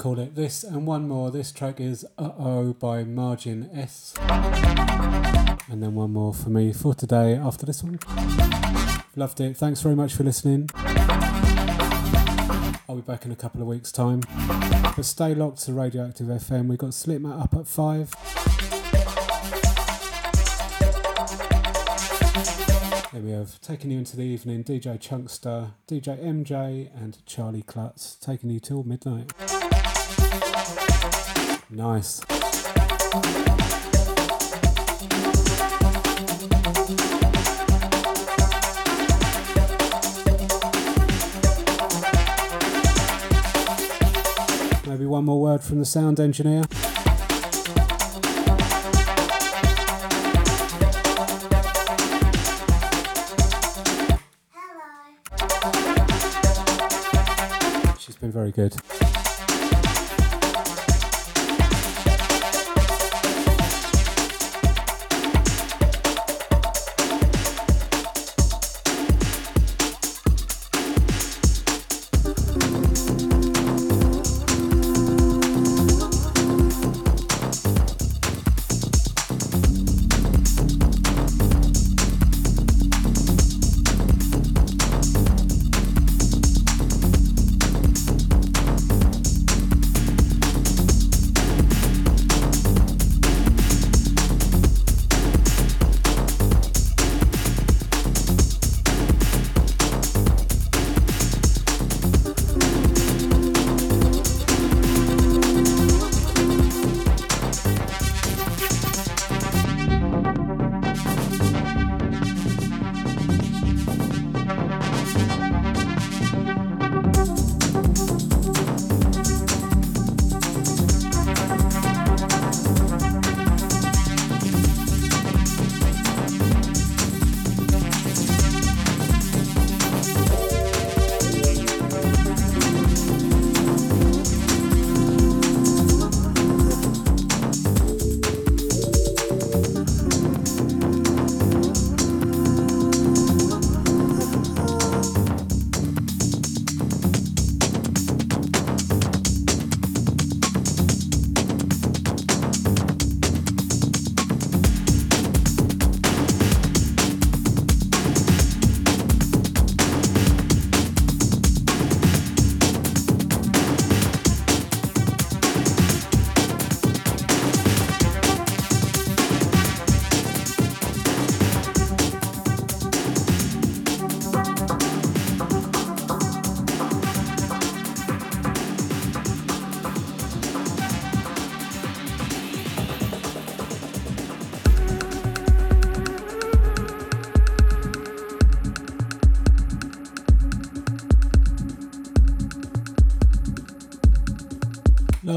This and one more. This track is Uh Oh by Margin S. And then one more for me for today after this one. Loved it. Thanks very much for listening. I'll be back in a couple of weeks' time. But stay locked to Radioactive FM. We've got Slipmat up at 5. Then we have taken you into the evening DJ Chunkster, DJ MJ, and Charlie Klutz, taking you till midnight. Nice. Maybe one more word from the sound engineer.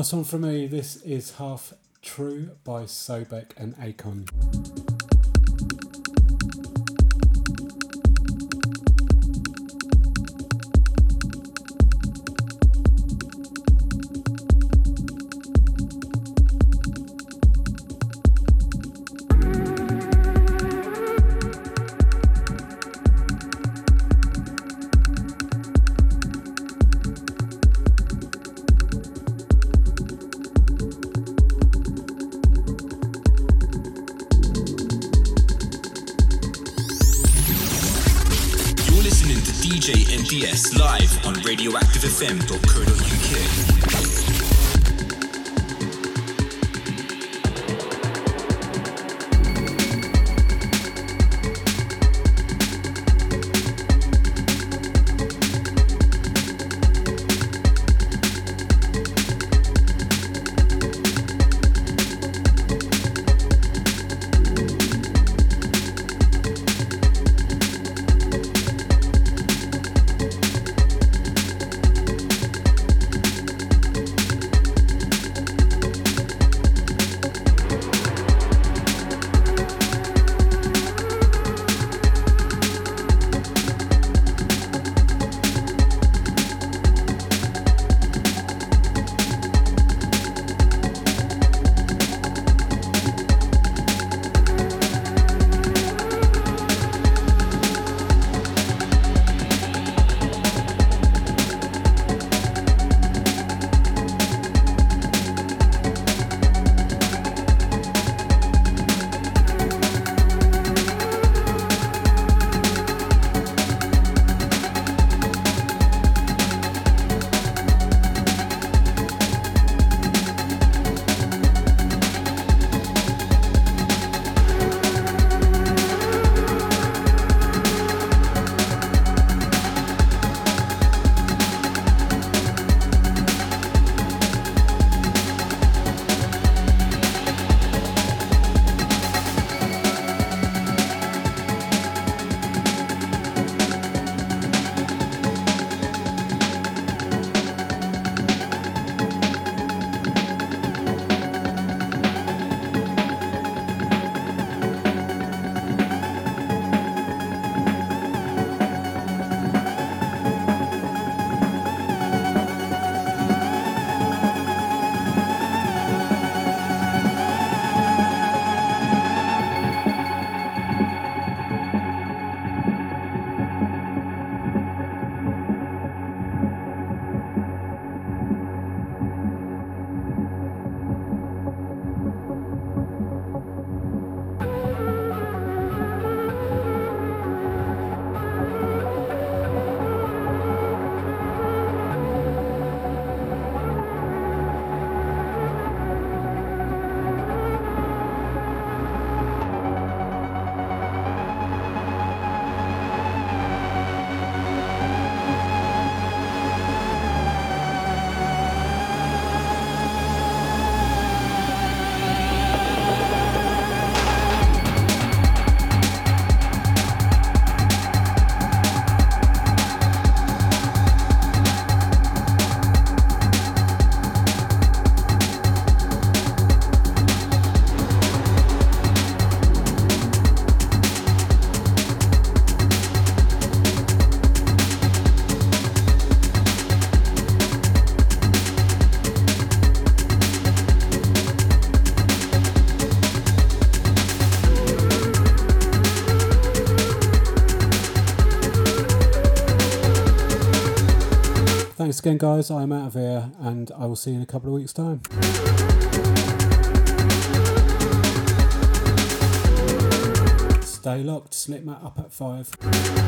Last one from me. This is Half True by Sobek and Akon. radioactivefm.co.uk. again, guys. I'm out of here, and I will see you in a couple of weeks' time. Stay locked. Slipmat up at five.